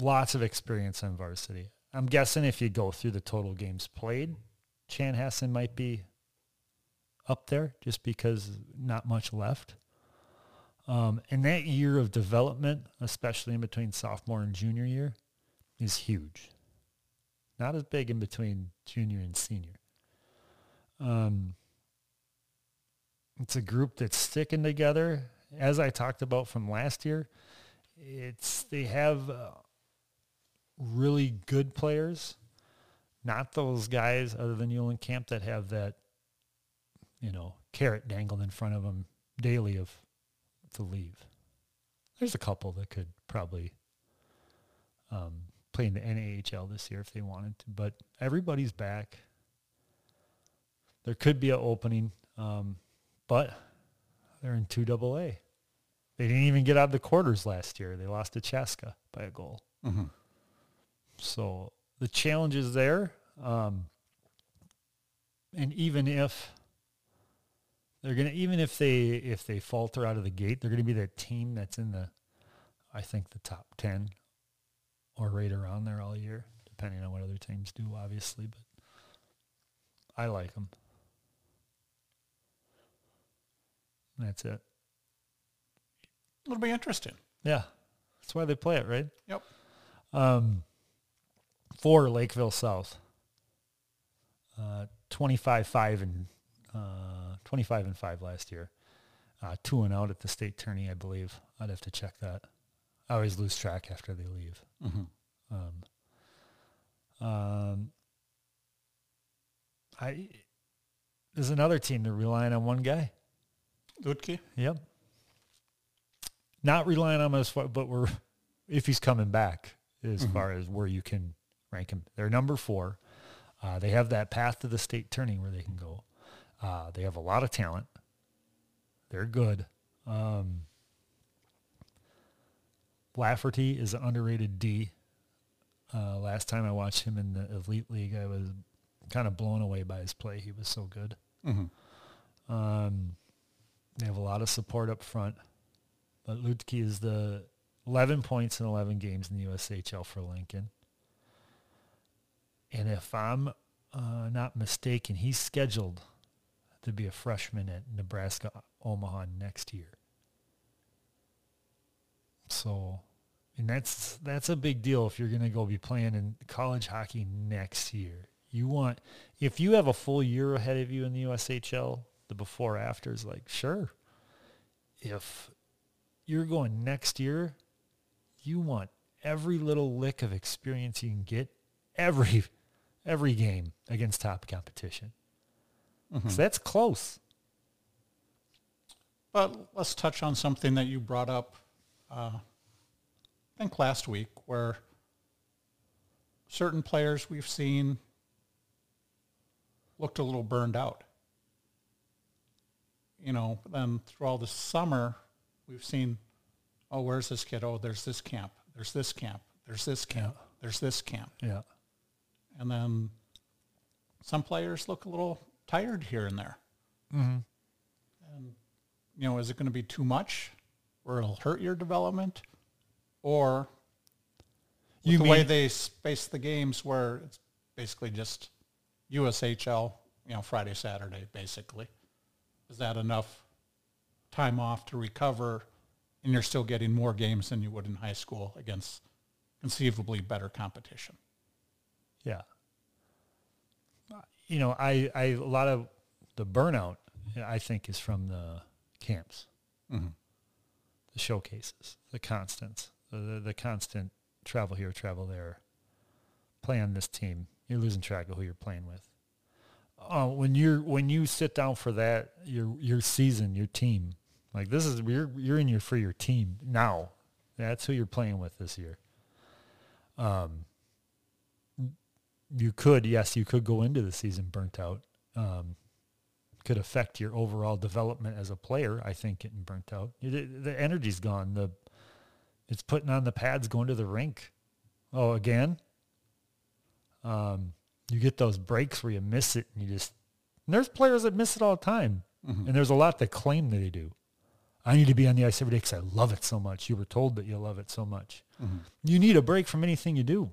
lots of experience on varsity. I'm guessing if you go through the total games played, Chanhassen might be up there just because not much left. Um, and that year of development, especially in between sophomore and junior year, is huge. Not as big in between junior and senior. Um, it's a group that's sticking together. As I talked about from last year, it's they have uh, really good players, not those guys other than Eulenkamp that have that, you know, carrot dangled in front of them daily of to leave. There's a couple that could probably um, play in the NAHL this year if they wanted to, but everybody's back. There could be an opening, um, but they're in two double A. They didn't even get out of the quarters last year. They lost to Chaska by a goal. Mm-hmm. So the challenge is there. Um, and even if they're gonna, even if they if they falter out of the gate, they're gonna be that team that's in the, I think the top ten, or right around there all year, depending on what other teams do, obviously. But I like them. That's it. It'll be interesting. Yeah, that's why they play it, right? Yep. Um, for Lakeville South, uh, 25-5 and uh, 25 and 5 last year. Uh, two and out at the state tourney, I believe. I'd have to check that. I always lose track after they leave. Mm-hmm. Um, um, I there's another team that relying on one guy. Lutke? Yep. Not relying on us, but we're if he's coming back as Mhm. far as where you can rank him. They're number four. Uh, they have that path to the state tourney where they can go. Uh, they have a lot of talent. They're good. Um, Lafferty is an underrated D. Uh, last time I watched him in the elite league, I was kind of blown away by his play. He was so good. Mm-hmm. Um, they have a lot of support up front, but Lutke is the 11 points in 11 games in the USHL for Lincoln. And if I'm uh, not mistaken, he's scheduled to be a freshman at Nebraska Omaha next year. So, and that's that's a big deal if you're going to go be playing in college hockey next year. You want if you have a full year ahead of you in the USHL, the before after is like sure. If you're going next year, you want every little lick of experience you can get every every game against top competition. Mm-hmm. So that's close. But let's touch on something that you brought up, uh, I think last week, where certain players we've seen looked a little burned out. You know, then through all the summer, we've seen, oh, where's this kid? Oh, there's this camp. There's this camp. There's this camp. Yeah. There's this camp. Yeah. And then some players look a little tired here and there. Mm-hmm. And, you know, is it going to be too much where it'll hurt your development? Or you the mean, way they space the games where it's basically just USHL, you know, Friday, Saturday, basically. Is that enough time off to recover and you're still getting more games than you would in high school against conceivably better competition? Yeah you know, I, I a lot of the burnout I think is from the camps, mm-hmm. The showcases, the constants, the, the, constant travel here, travel there, play on this team. You're losing track of who you're playing with. Uh, when you're when you sit down for that your your season, your team, like this is you're you're in your for your team now. That's who you're playing with this year. Um, you could, yes, you could go into the season burnt out. Um, could affect your overall development as a player. I think getting burnt out, the, the energy's gone. The it's putting on the pads, going to the rink. Oh, again. Um, you get those breaks where you miss it, and you just. And there's players that miss it all the time, mm-hmm. and there's a lot that claim that they do. I need to be on the ice every day because I love it so much. You were told that you love it so much. Mm-hmm. You need a break from anything you do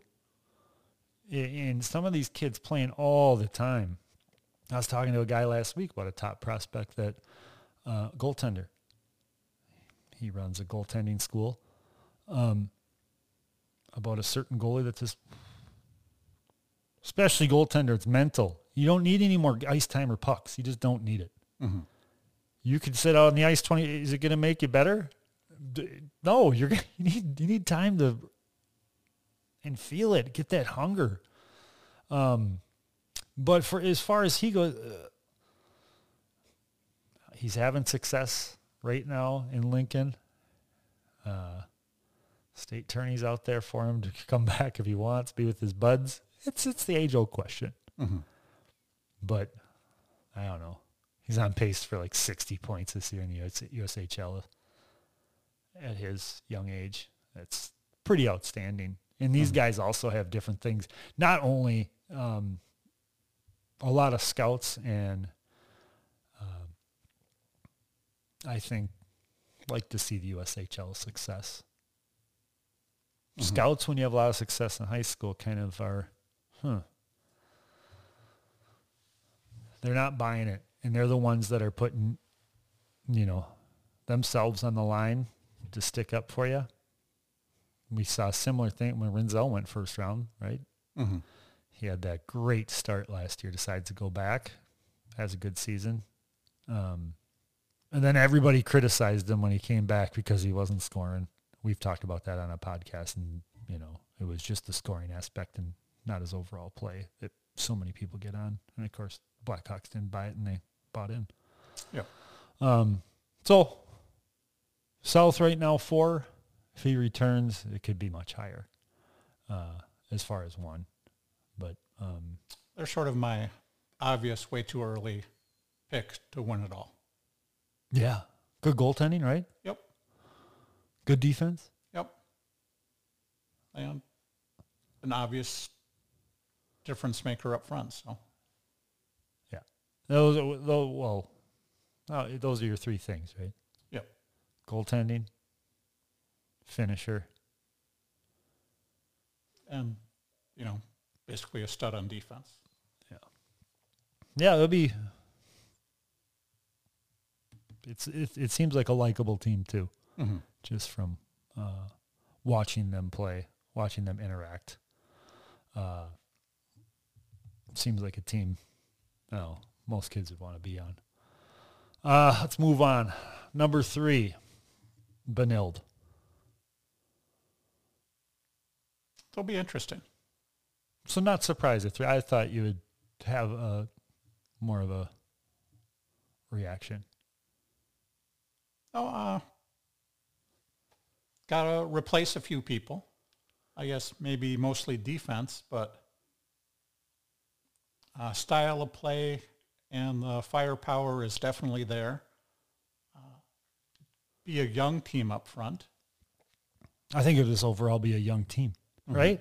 and some of these kids playing all the time. I was talking to a guy last week about a top prospect that uh, goaltender. He runs a goaltending school. Um, about a certain goalie that's just, especially goaltender, it's mental. You don't need any more ice time or pucks. You just don't need it. Mm-hmm. You could sit out on the ice 20. Is it going to make you better? No, you're you need you need time to and feel it, get that hunger. Um, but for as far as he goes, uh, he's having success right now in Lincoln. Uh, state attorney's out there for him to come back if he wants, be with his buds. It's it's the age old question. Mm-hmm. But I don't know. He's on pace for like 60 points this year in the USHL at his young age. That's pretty outstanding. And these mm-hmm. guys also have different things. Not only um, a lot of scouts and uh, I think like to see the USHL success. Mm-hmm. Scouts, when you have a lot of success in high school, kind of are, huh. They're not buying it, and they're the ones that are putting, you know, themselves on the line to stick up for you. We saw a similar thing when Rinzel went first round, right? Mm-hmm. He had that great start last year, decides to go back, has a good season. Um, and then everybody criticized him when he came back because he wasn't scoring. We've talked about that on a podcast, and, you know, it was just the scoring aspect and not his overall play that so many people get on. And, of course, Blackhawks didn't buy it, and they bought in. Yeah. Um, so, South right now, four. If he returns, it could be much higher uh, as far as one. Um, they're sort of my obvious, way too early pick to win it all. Yeah. Good goaltending, right? Yep. Good defense? Yep. And an obvious difference maker up front. So. Yeah. Those, those well, oh, those are your three things, right? Yep. Goaltending, finisher. And, you know, basically a stud on defense. Yeah. yeah, it'll be. It's it, it seems like a likable team too, Mm-hmm. just from uh, watching them play, watching them interact. Uh, seems like a team. No, most kids would want to be on. Uh, let's move on. Number three, Benilde. It'll be interesting. So not surprised at three. I thought you would have a more of a reaction. Oh, uh, got to replace a few people. I guess maybe mostly defense, but uh, style of play and the firepower is definitely there. Uh, be a young team up front. I think it would just overall be a young team, right?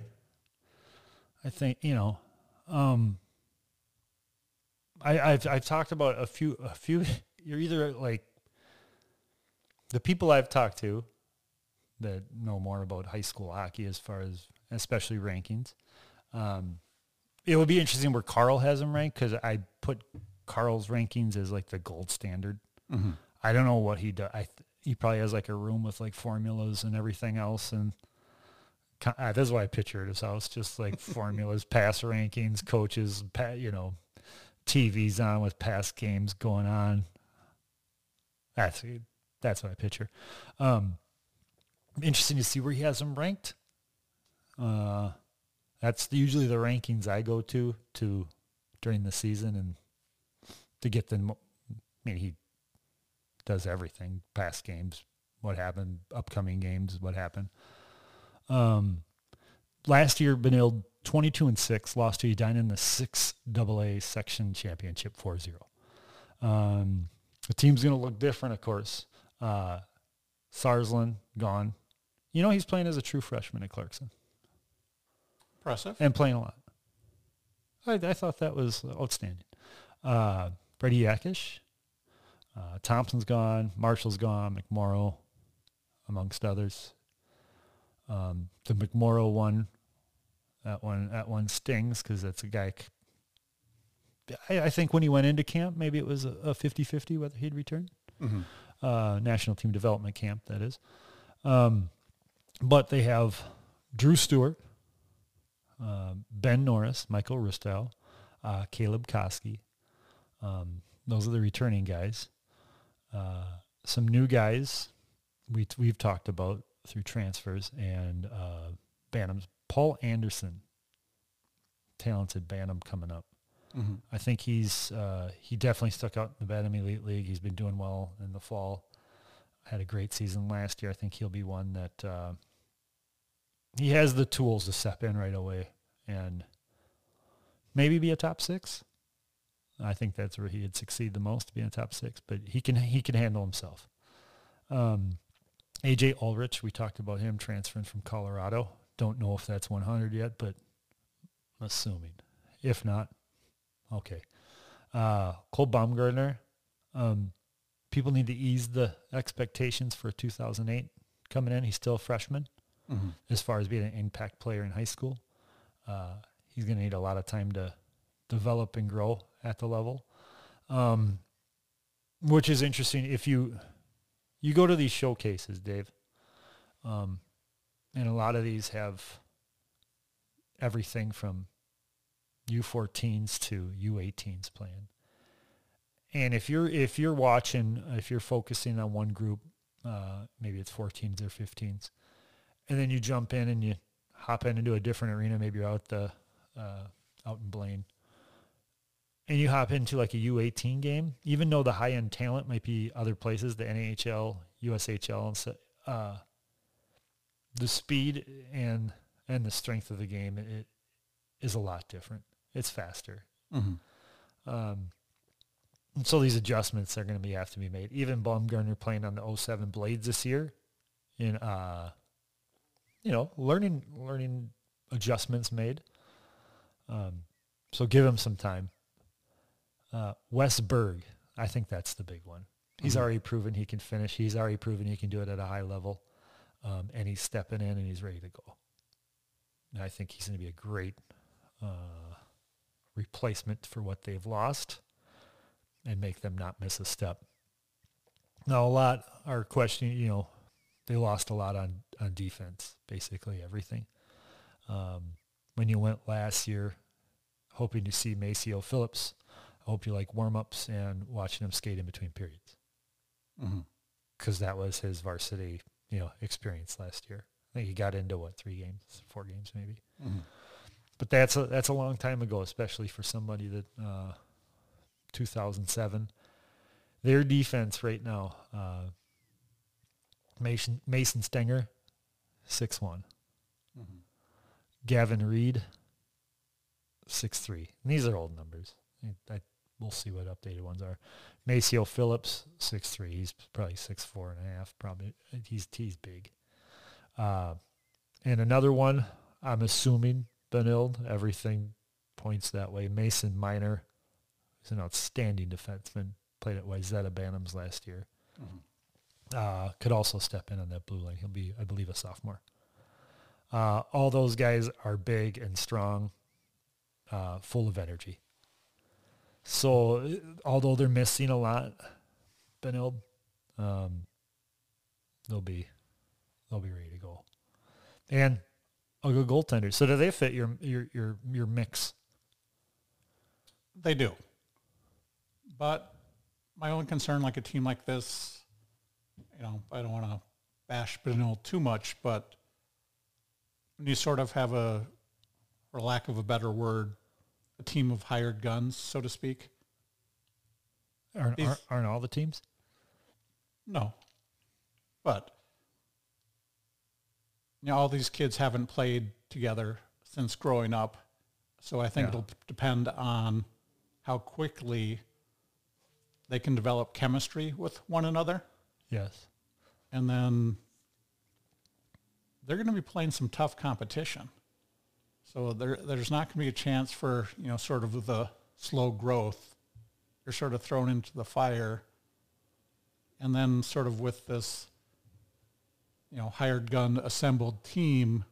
I think you know. Um, I, I've I've talked about a few a few. You're either like the people I've talked to that know more about high school hockey as far as especially rankings. Um, it would be interesting where Carl has them ranked because I put Carl's rankings as like the gold standard. I don't know what he does. I th- he probably has like a room with like formulas and everything else, and uh, that's why I picture pictured his house, just like formulas, pass rankings, coaches, pa- you know, TVs on with past games going on. That's that's what I picture. Um, interesting to see where he has them ranked. Uh, that's usually the rankings I go to to during the season and to get them. I mean, he does everything: past games, what happened, upcoming games, what happened. Um, last year, Benilde twenty-two and six, lost to Edina in the six AA section championship 4-0. Um, the team's going to look different, of course. Uh, Sarsland gone. You know he's playing as a true freshman at Clarkson Impressive. and playing a lot. I, I thought that was outstanding. Uh, Brady Yakish, uh, Thompson's gone, Marshall's gone, McMorrow, amongst others. Um, the McMorrow one, that one, that one stings because that's a guy. c- I, I think when he went into camp, maybe it was a, a 50-50 whether he'd return. Mm-hmm. Uh, National Team Development Camp, that is. Um, but they have Drew Stewart, uh, Ben Norris, Michael Ristow, uh, Caleb Koski. Um, those are the returning guys. Uh, some new guys we we've talked about through transfers and uh, Bantams. Paul Anderson, talented Bantam coming up. Mm-hmm. I think he's uh, he definitely stuck out in the Bantam Elite League. He's been doing well in the fall. Had a great season last year. I think he'll be one that uh, he has the tools to step in right away and maybe be a top six. I think that's where he'd succeed the most, be in a top six. But he can he can handle himself. Um, AJ Ulrich, we talked about him transferring from Colorado. Don't know if that's 100 yet, but I'm assuming. If not, okay. Uh, Cole Baumgartner, um, people need to ease the expectations for 2008 coming in. He's still a freshman Mm-hmm. as far as being an impact player in high school. Uh, he's going to need a lot of time to develop and grow at the level, um, which is interesting. If you you go to these showcases, Dave, um, and a lot of these have everything from U14s to U18s playing. And if you're if you're watching, if you're focusing on one group, uh, maybe it's 14s or 15s, and then you jump in and you hop in into a different arena. Maybe you're out the uh, out in Blaine, and you hop into like a U18 game. Even though the high end talent might be other places, the NHL, USHL, and so, uh, the speed and and the strength of the game it is a lot different. It's faster. Mm-hmm. Um, and so these adjustments are going to be have to be made. Even Baumgartner playing on the 07 Blades this year, in uh, you know, learning learning adjustments made. Um, so give him some time. Uh, Wes Berg, I think that's the big one. He's Mhm. already proven he can finish. He's already proven he can do it at a high level, um, and he's stepping in and he's ready to go. And I think he's going to be a great uh, replacement for what they've lost and make them not miss a step. Now, a lot are questioning, you know, they lost a lot on, on defense, basically everything. Um, when you went last year, hoping to see Maceo Phillips, I hope you like warm-ups and watching him skate in between periods. Because mm-hmm. that was his varsity, you know, experience last year. I think he got into, what, three games, four games maybe. Mm-hmm. But that's a, that's a long time ago, especially for somebody that uh, 2007. Their defense right now, uh, Mason, Mason Stenger, 6'1". Mm-hmm. Gavin Reed, six three. And these are old numbers. I, I, we'll see what updated ones are. Maceo Phillips, six three. He's probably six four and a half. Probably he's he's big. Uh, and another one, I'm assuming Benilde. Everything points that way. Mason Miner is an outstanding defenseman. Played at Wayzata Bantams last year. Mm-hmm. Uh, could also step in on that blue line. He'll be, I believe, a sophomore. Uh, all those guys are big and strong, uh, full of energy. So although they're missing a lot, Benilde, um, they'll be they'll be ready to go. And a good goaltender. So do they fit your your your your mix? They do. But my only concern, like a team like this, you know, I don't want to bash Benilde too much, but when you sort of have a, for lack of a better word, a team of hired guns, so to speak. Aren't, aren't, aren't all the teams? No. But, you know, all these kids haven't played together since growing up. So I think yeah. it'll depend on how quickly they can develop chemistry with one another. Yes. And then they're going to be playing some tough competition. So there, there's not going to be a chance for, you know, sort of the slow growth. You're sort of thrown into the fire. And then sort of with this, you know, hired gun assembled team,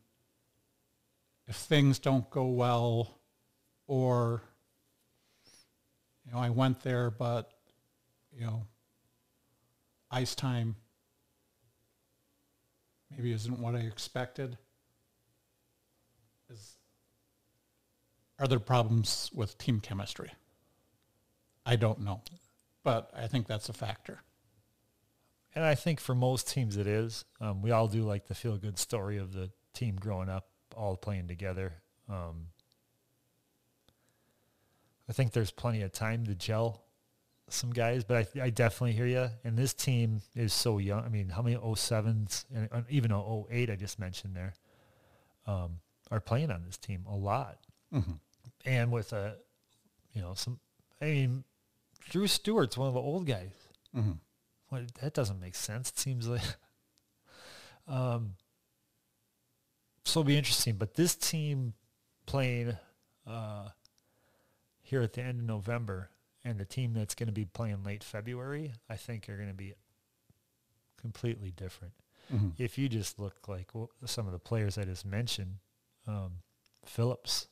if things don't go well or, you know, I went there, but, you know, ice time maybe isn't what I expected. Are there problems with team chemistry? I don't know, but I think that's a factor. And I think for most teams it is. Um, we all do like the feel good story of the team growing up, all playing together. Um, I think there's plenty of time to gel some guys, but I, I definitely hear you. And this team is so young. I mean, how many 07s and even 08 I just mentioned there um, are playing on this team a lot. Mm-hmm. And with a, you know, some, I mean, Drew Stewart's one of the old guys. Mm-hmm. Well, that doesn't make sense. It seems like, um, so it'll be interesting. But this team playing uh, here at the end of November and the team that's going to be playing late February, I think are going to be completely different. Mm-hmm. If you just look like well, some of the players I just mentioned, um, Phillips,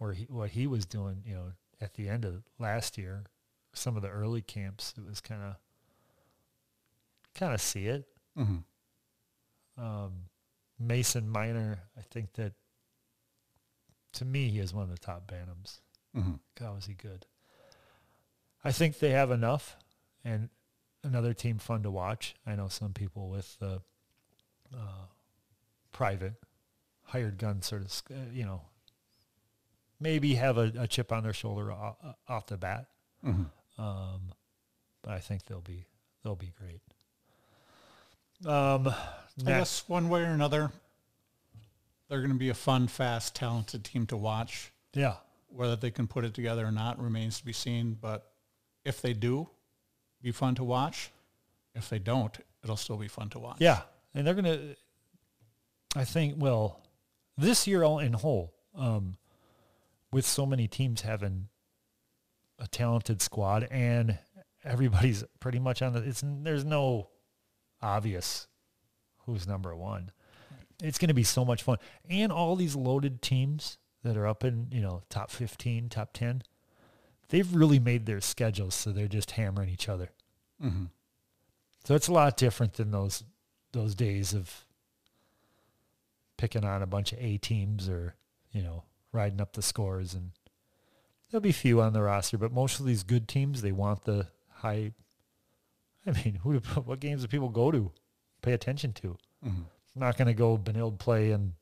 where he, what he was doing, you know, at the end of last year, some of the early camps, it was kind of, kind of see it. Mm-hmm. Um, Mason Miner, I think that to me, he is one of the top Bantams. Mm-hmm. God, was he good. I think they have enough, and another team fun to watch. I know some people with the uh, private hired gun sort of, uh, you know, maybe have a, a chip on their shoulder off, off the bat. Mm-hmm. Um, but I think they'll be they'll be great. Um, I guess one way or another, they're going to be a fun, fast, talented team to watch. Yeah. Whether they can put it together or not remains to be seen. But if they do, be fun to watch. If they don't, it'll still be fun to watch. Yeah, and they're gonna. I think well, this year all in whole, um, with so many teams having a talented squad and everybody's pretty much on the. It's there's no obvious who's number one. It's going to be so much fun, and all these loaded teams that are up in you know top fifteen, top ten they've really made their schedules so they're just hammering each other. Mm-hmm. So it's a lot different than those those days of picking on a bunch of A teams or you know riding up the scores and there'll be few on the roster, but most of these good teams they want the high. I mean, who do, what games do people go to, pay attention to? Mm-hmm. I'm not going to go Benilde play and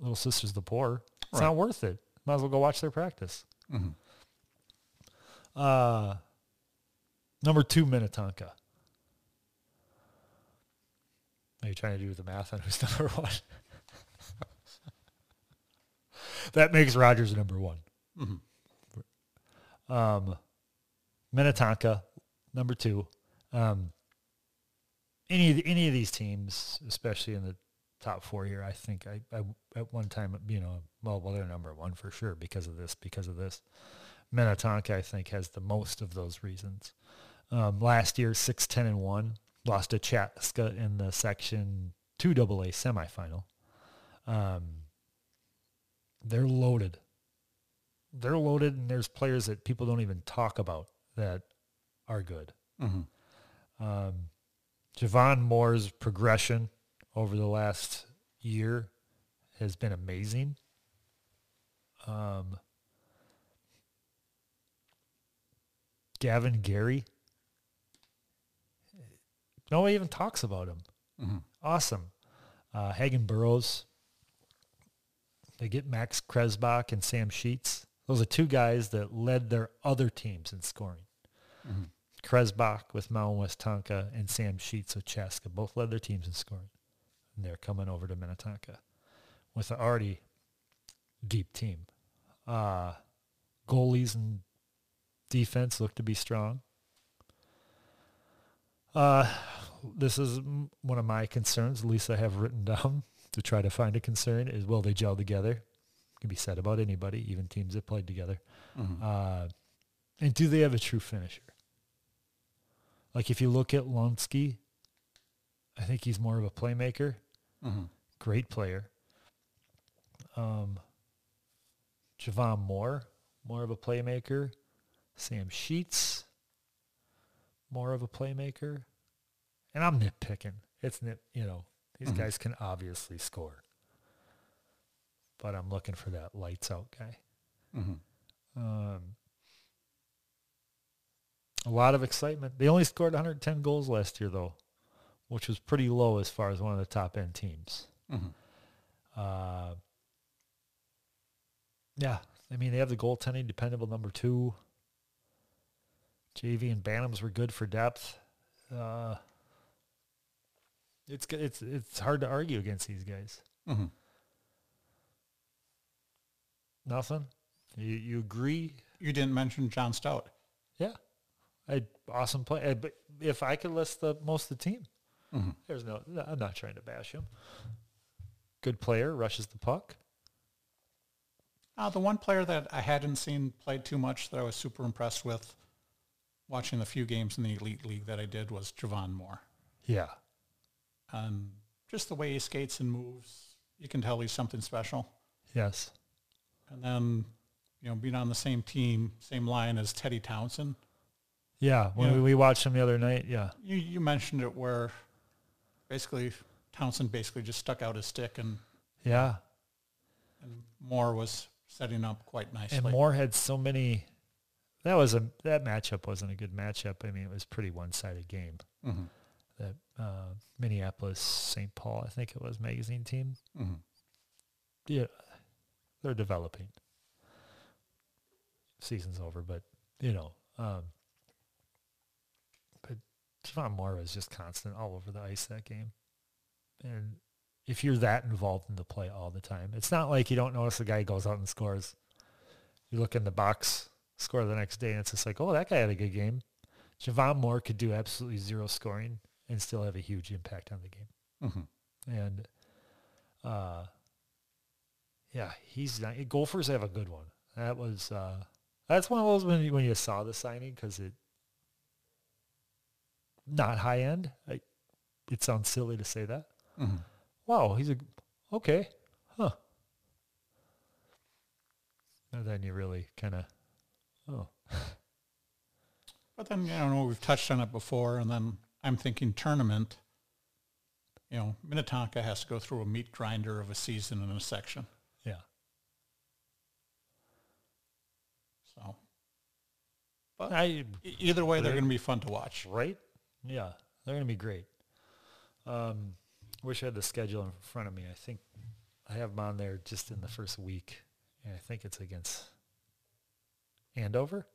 Little Sisters of the Poor. It's Right. not worth it. Might as well go watch their practice. Mm-hmm. Uh, number two, Minnetonka. Are you trying to do the math on who's number one? That makes Rogers number one. Mm-hmm. Um, Minnetonka, number two. Um, any of the, any of these teams, especially in the top four here, I think I, I at one time, you know, well, well, they're number one for sure because of this, because of this. Minnetonka, I think, has the most of those reasons. Um, last year, six ten and one, lost to Chaska in the Section Two AA semifinal. Um, they're loaded. They're loaded, and there's players that people don't even talk about that are good. Mm-hmm. Um, Javon Moore's progression over the last year has been amazing. Um, Gavin Gary. No one even talks about him. Mm-hmm. Awesome. Uh, Hagen Burrows. They get Max Kresbach and Sam Sheets. Those are two guys that led their other teams in scoring. Mm-hmm. Kresbach with Mound Westonka and Sam Sheets with Chaska both led their teams in scoring. And they're coming over to Minnetonka with an already deep team. Uh, goalies and defense look to be strong. Uh, this is one of my concerns, at least I have written down to try to find a concern, is will they gel together? Can be said about anybody, even teams that played together. Mm-hmm. Uh, and do they have a true finisher? Like if you look at Lonsky, I think he's more of a playmaker, Mm-hmm. great player. Um, Javon Moore, more of a playmaker. Sam Sheets, more of a playmaker. And I'm nitpicking. It's nit, you know, these Mhm. guys can obviously score. But I'm looking for that lights out guy. Mm-hmm. Um, a lot of excitement. They only scored 110 goals last year, though, which was pretty low as far as one of the top end teams. Mm-hmm. Uh, yeah, I mean they have the goaltending, dependable number two. JV and Bantams were good for depth. Uh, it's it's it's hard to argue against these guys. Mm-hmm. Nothing. You you agree? You didn't mention John Stout. Yeah, I awesome play. uh, But if I could list the most of the team, Mm-hmm. there's no. I'm not trying to bash him. Good player, rushes the puck. Uh, the one player that I hadn't seen played too much that I was super impressed with watching the few games in the Elite League that I did was Javon Moore. Yeah, And just the way he skates and moves, you can tell he's something special. yes, And then, you know, being on the same team, same line as Teddy Townsend. yeah. When Yeah. we, we watched him the other night, yeah, You, you mentioned it where basically Townsend basically just stuck out his stick and, yeah. and Moore was setting up quite nicely. And Moore had so many. That was a that matchup wasn't a good matchup. I mean, it was pretty one sided game. Mm-hmm. Uh, Minneapolis St. Paul, I think it was magazine team. Mm-hmm. Yeah, they're developing. Season's over, but you know, um, but Javon Moore was just constant all over the ice that game, and if you're that involved in the play all the time, it's not like you don't notice the guy goes out and scores. You look in the box score the next day, and it's just like, oh, that guy had a good game. Javon Moore could do absolutely zero scoring and still have a huge impact on the game Mm-hmm. and uh, yeah, he's not, Gophers have a good one. That was uh, that's one of those when you, when you saw the signing because it not high end. I, it sounds silly to say that. Mm-hmm. Wow, he's a okay, huh? And then you really kind of Oh, But then, I don't know, we've touched on it before, and then I'm thinking tournament. You know, Minnetonka has to go through a meat grinder of a season in a section. yeah. So, but I either way, they're going to be fun to watch. right? Yeah, they're gonna be great. Um, wish I had the schedule in front of me. I think I have them on there just in the first week, and I think it's against Andover.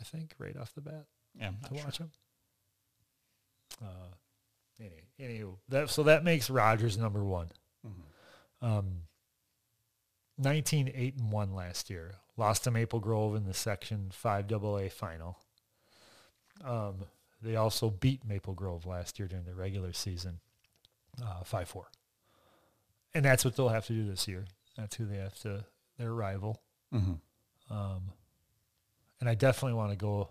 I think right off the bat Yeah, to sure. watch them. Uh, any, anywho, that so that makes Rogers number one. Mhm. Um, 19 8 and 1 last year. Lost to Maple Grove in the Section 5 AA final. Um, they also beat Maple Grove last year during the regular season, uh, 5 4. And that's what they'll have to do this year. That's who they have to, their rival. Mhm. Um, and I definitely want to go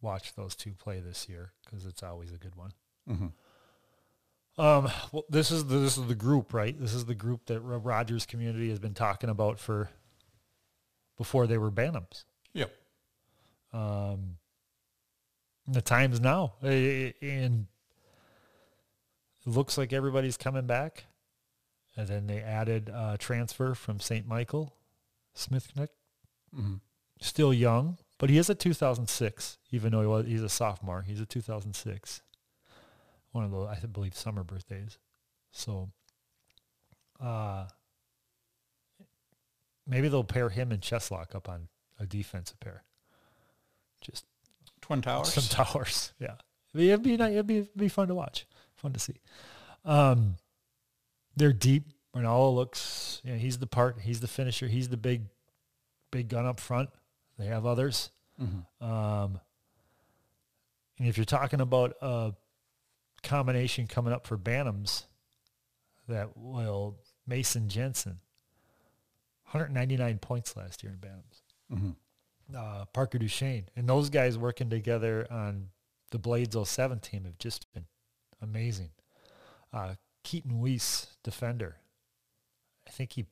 watch those two play this year because it's always a good one. Mhm. Um, well, this is the, this is the group, right? This is the group that Rogers community has been talking about for before they were Bantams. Yep. Um, the times now, and it looks like everybody's coming back. And then they added uh, transfer from St. Michael, Smithnick, Mhm. still young, but he is a 2006, even though he was, he's a sophomore. He's a 2006. One of those, I believe, summer birthdays. So uh, maybe they'll pair him and Cheslock up on a defensive pair. Just Twin Towers. some towers. Yeah. It'd be, it'd be, it'd be fun to watch, fun to see. Um, they're deep. Ronaldo looks, you know, he's the part, he's the finisher. He's the big, big gun up front. They have others. Mhm. Um, and if you're talking about a combination coming up for Bantams, that will Mason Jensen, 199 points last year in Bantams. Mhm. Uh, Parker Duchesne, and those guys working together on the Blades 07 team have just been amazing. Uh, Keaton Weiss, defender. I think he, I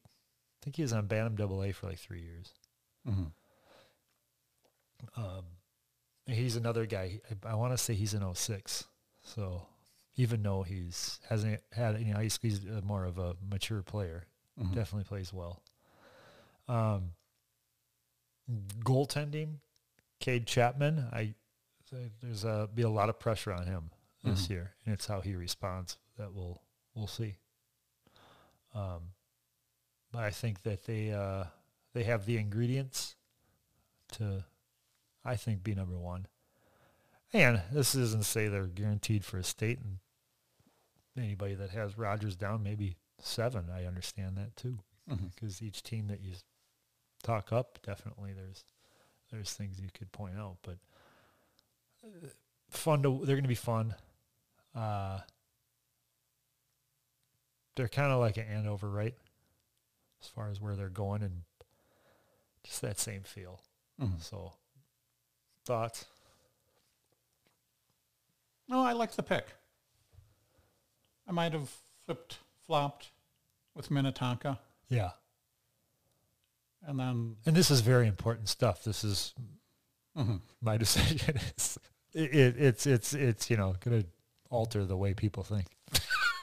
think he was on Bantam Double A for like three years. Mhm. Um, he's another guy. I, I want to say he's an 06. So even though he's hasn't had any high school, he's uh, more of a mature player. Mhm. Definitely plays well. Um, goaltending, Cade Chapman. I there's a be a lot of pressure on him this Mhm. year, and it's how he responds that we'll we'll see. Um, but I think that they uh, they have the ingredients to, I think, be number one. And this isn't to say they're guaranteed for a state, and anybody that has Rogers down maybe seven, I understand that too, because each team that you talk up, definitely there's there's things you could point out, but uh, fun to they're going to be fun. Uh, they're kind of like an Andover, right? As far as where they're going and just that same feel. Mhm. So, thoughts? No, I like the pick. I might have flipped flopped with Minnetonka, Yeah. and then And this is very important stuff. This is mhm. my decision. It's it, it, it's it's it's you know going to alter the way people think.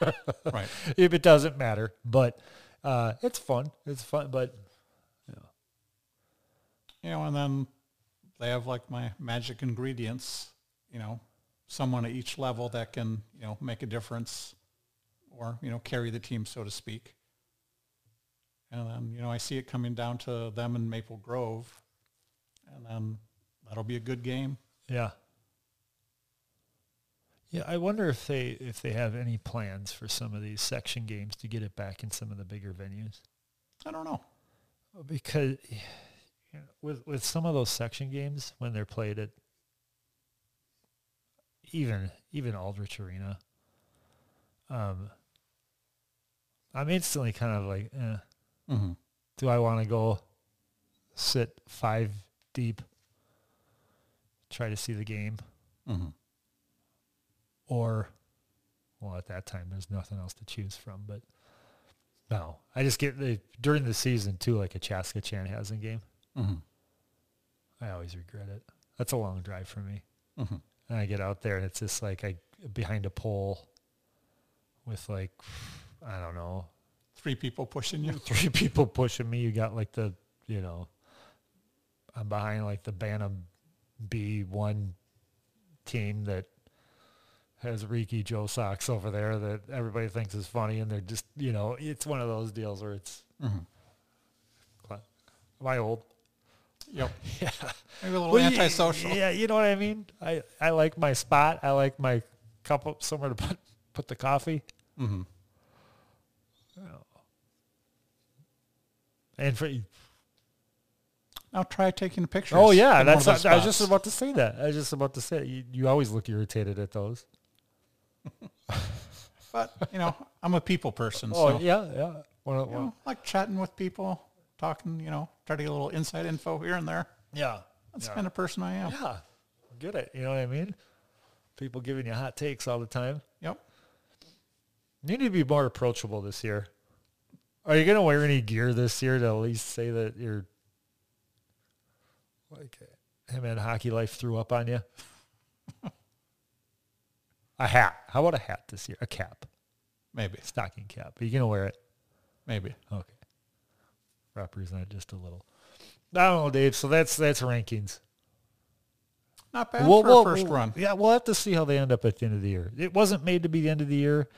right. if it doesn't matter, but uh, it's fun. It's fun, but You know, and then they have like my magic ingredients. You know, someone at each level that can you know make a difference, or you know carry the team, so to speak. And then you know I see it coming down to them in Maple Grove, and then that'll be a good game. yeah. Yeah, I wonder if they if they have any plans for some of these section games to get it back in some of the bigger venues. I don't know. because you know, with with some of those section games when they're played at even even Aldrich Arena, um, I'm instantly kind of like, eh, Mm-hmm. do I want to go sit five deep, try to see the game, Mm-hmm. or well, at that time there's nothing else to choose from, but. No, I just get the during the season too, like a Chaska Chanhassen game. Mm-hmm. I always regret it. That's a long drive for me. Mhm. And I get out there and it's just like I behind a pole with like I don't know Three people pushing you. three people pushing me. You got like the you know I'm behind like the Bantam B one team that has Riki Joe socks over there that everybody thinks is funny and they're just you know it's one of those deals where it's Mhm. am I old? Yep. Yeah. Maybe a little Well, antisocial. Yeah, you know what I mean. I, I like my spot. I like my cup of somewhere to put put the coffee. Mm-hmm. And for Now try taking pictures. oh yeah, that's of those I was just about to say that. I was just about to say you, you always look irritated at those. But you know, I'm a people person, Oh so yeah, yeah. Well, you well, know, like chatting with people, talking. You know, try to get a little inside info here and there. yeah, That's the kind of person I am. yeah. Get it? You know what I mean? People giving you hot takes all the time. Yep. You need to be more approachable this year. Are you going to wear any gear this year to at least say that you're like him and hockey life threw up on you? a hat. How about a hat this year? A cap, Maybe. stocking cap. Are you going to wear it? Maybe. Okay. Represent just a little. I don't know, Dave. So that's that's rankings. Not bad We'll- for we'll- a first we'll- run. Yeah, we'll have to see how they end up at the end of the year. It wasn't made to be the end of the year.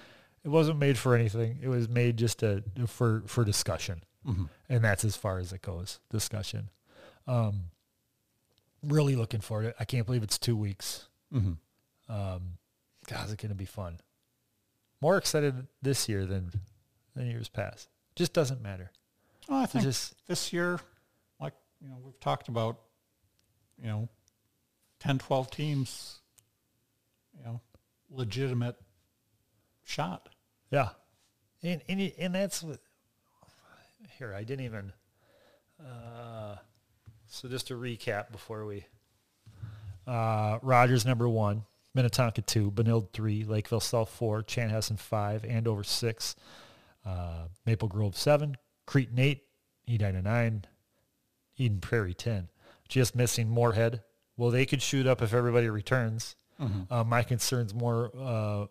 It wasn't made for anything. It was made just to for for discussion, Mhm. and that's as far as it goes. Discussion. Um, really looking forward to it. I can't believe it's two weeks. Mhm. Um, God, it's going to be fun. More excited this year than than years past. Just doesn't matter. Well, I think just this year, like you know, we've talked about, you know, 10, 12 teams, you know, legitimate shot. Yeah, and and and that's. Here, I didn't even. Uh, so just to recap before we. Uh, Rogers number one, Minnetonka two, Benilde three, Lakeville South four, Chanhassen five, Andover six, uh, Maple Grove seven, Cretin eight, Edina nine, Eden Prairie ten. Just missing Moorhead. Well, they could shoot up if everybody returns. Uh, my concern's more uh,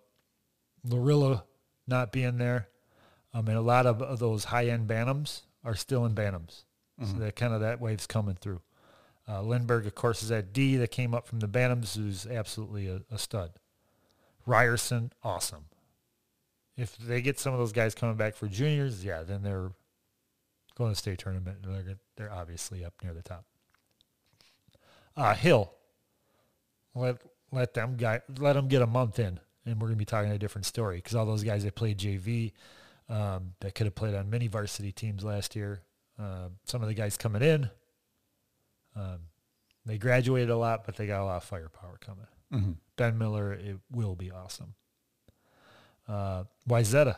Lorilla not being there. Um, and a lot of, of those high end Bantams are still in Bantams. So that kind of that wave's coming through. Uh, Lindbergh, of course, is at D that came up from the Bantams, who's absolutely a, a stud. Ryerson, awesome. If they get some of those guys coming back for juniors, yeah, then they're going to state tournament. And they're, they're obviously up near the top. Uh, Hill, let let them guy let them get a month in, and we're gonna be talking a different story because all those guys that played JV um, that could have played on many varsity teams last year, uh, some of the guys coming in, um, they graduated a lot, but they got a lot of firepower coming. Mm-hmm. Ben Miller, it will be awesome. Uh, Wayzata,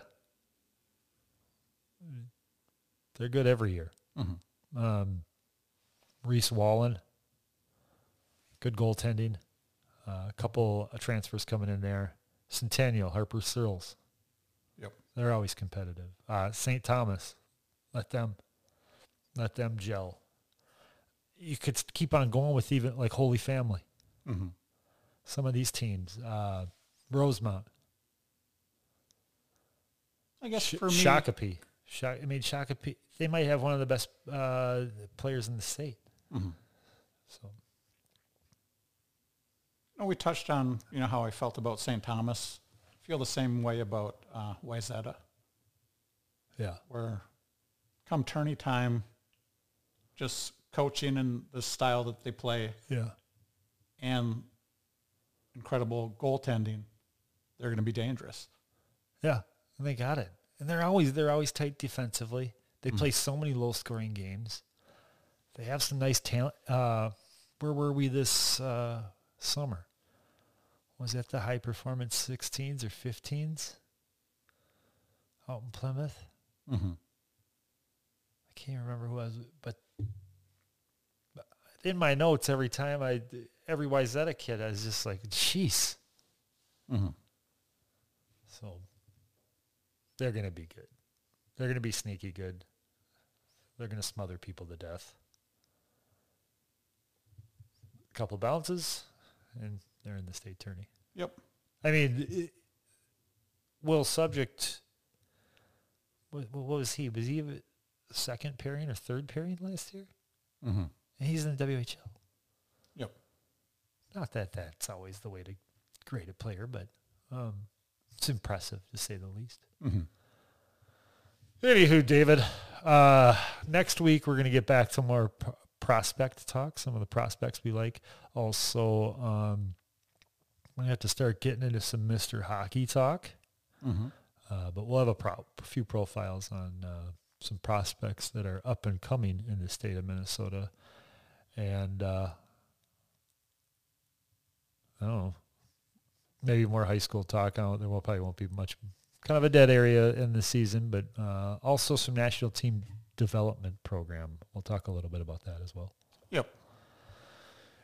they're good every year. Mm-hmm. Um, Reese Wallen, good goaltending. Uh, a couple of transfers coming in there. Centennial, Harper Searles. Yep. They're always competitive. Uh, St. Thomas, let them, let them gel. You could keep on going with even like Holy Family. Mm-hmm. Some of these teams, uh, Rosemount, I guess Sh- for me, Shakopee. Sha- I mean, Shakopee, they might have one of the best uh, players in the state. Mhm. So, you know, we touched on you know how I felt about St. Thomas. I feel the same way about uh, Wayzata, yeah. where come tourney time, just coaching and the style that they play Yeah. and incredible goaltending, they're going to be dangerous. Yeah, they got it. And they're always they're always tight defensively. They play so many low scoring games. They have some nice talent. Uh, where were we this uh, summer? Was that the high performance 16s or 15s out in Plymouth? Mm-hmm. I can't remember who I was, but but in my notes every time I every Wayzata kid, I was just like, jeez. Mm-hmm. So they're going to be good. They're going to be sneaky good. They're going to smother people to death. couple bounces, and they're in the state tourney. Yep. I mean, it, Will Subject, what, what was he? Was he a second pairing or third pairing last year? Mm-hmm. And he's in the WHL. Yep. Not that that's always the way to grade a player, but um, it's impressive to say the least. Mm-hmm. Anywho, David, uh, next week we're going to get back to more p- prospect talk, some of the prospects we like. Also, um, we're going to have to start getting into some Mr. Hockey talk. Mm-hmm. Uh, but we'll have a, pro- a few profiles on uh, some prospects that are up and coming in the state of Minnesota. And uh, I don't know, maybe more high school talk. I don't, there will probably won't be much, kind of a dead area in the season, but uh, also some national team development program. We'll talk a little bit about that as well. Yep.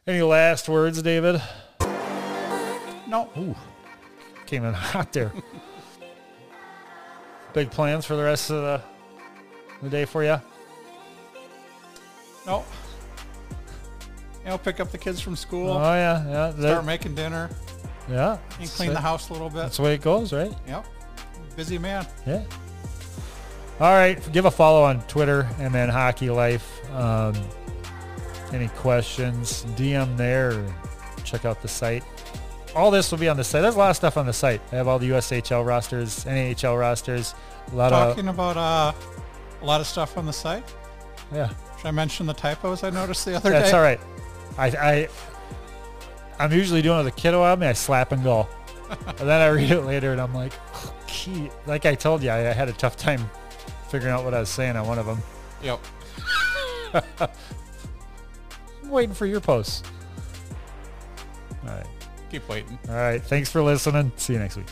Any last words, David? No. Ooh, came in hot there. Big plans for the rest of the, the day for you? No. You know, pick up the kids from school, Oh yeah, yeah, start making dinner, yeah. and clean it. the house a little bit. That's the way it goes, right? Yep. Busy man. Yeah. All right, give a follow on Twitter, and then Hockey Life. Um, any questions? DM there. Check out the site. All this will be on the site. There's a lot of stuff on the site. I have all the USHL rosters, NHL rosters, a lot of Talking about uh, a lot of stuff on the site. yeah. Should I mention the typos I noticed the other That's day? That's all right. I, I I'm usually doing it with a kiddo on me. I slap and go, and then I read it later, and I'm like, oh, gee. like I told you, I, I had a tough time figuring out what I was saying on one of them. Yep. I'm waiting for your posts. All right, Keep waiting. all right. Thanks for listening. See you next week.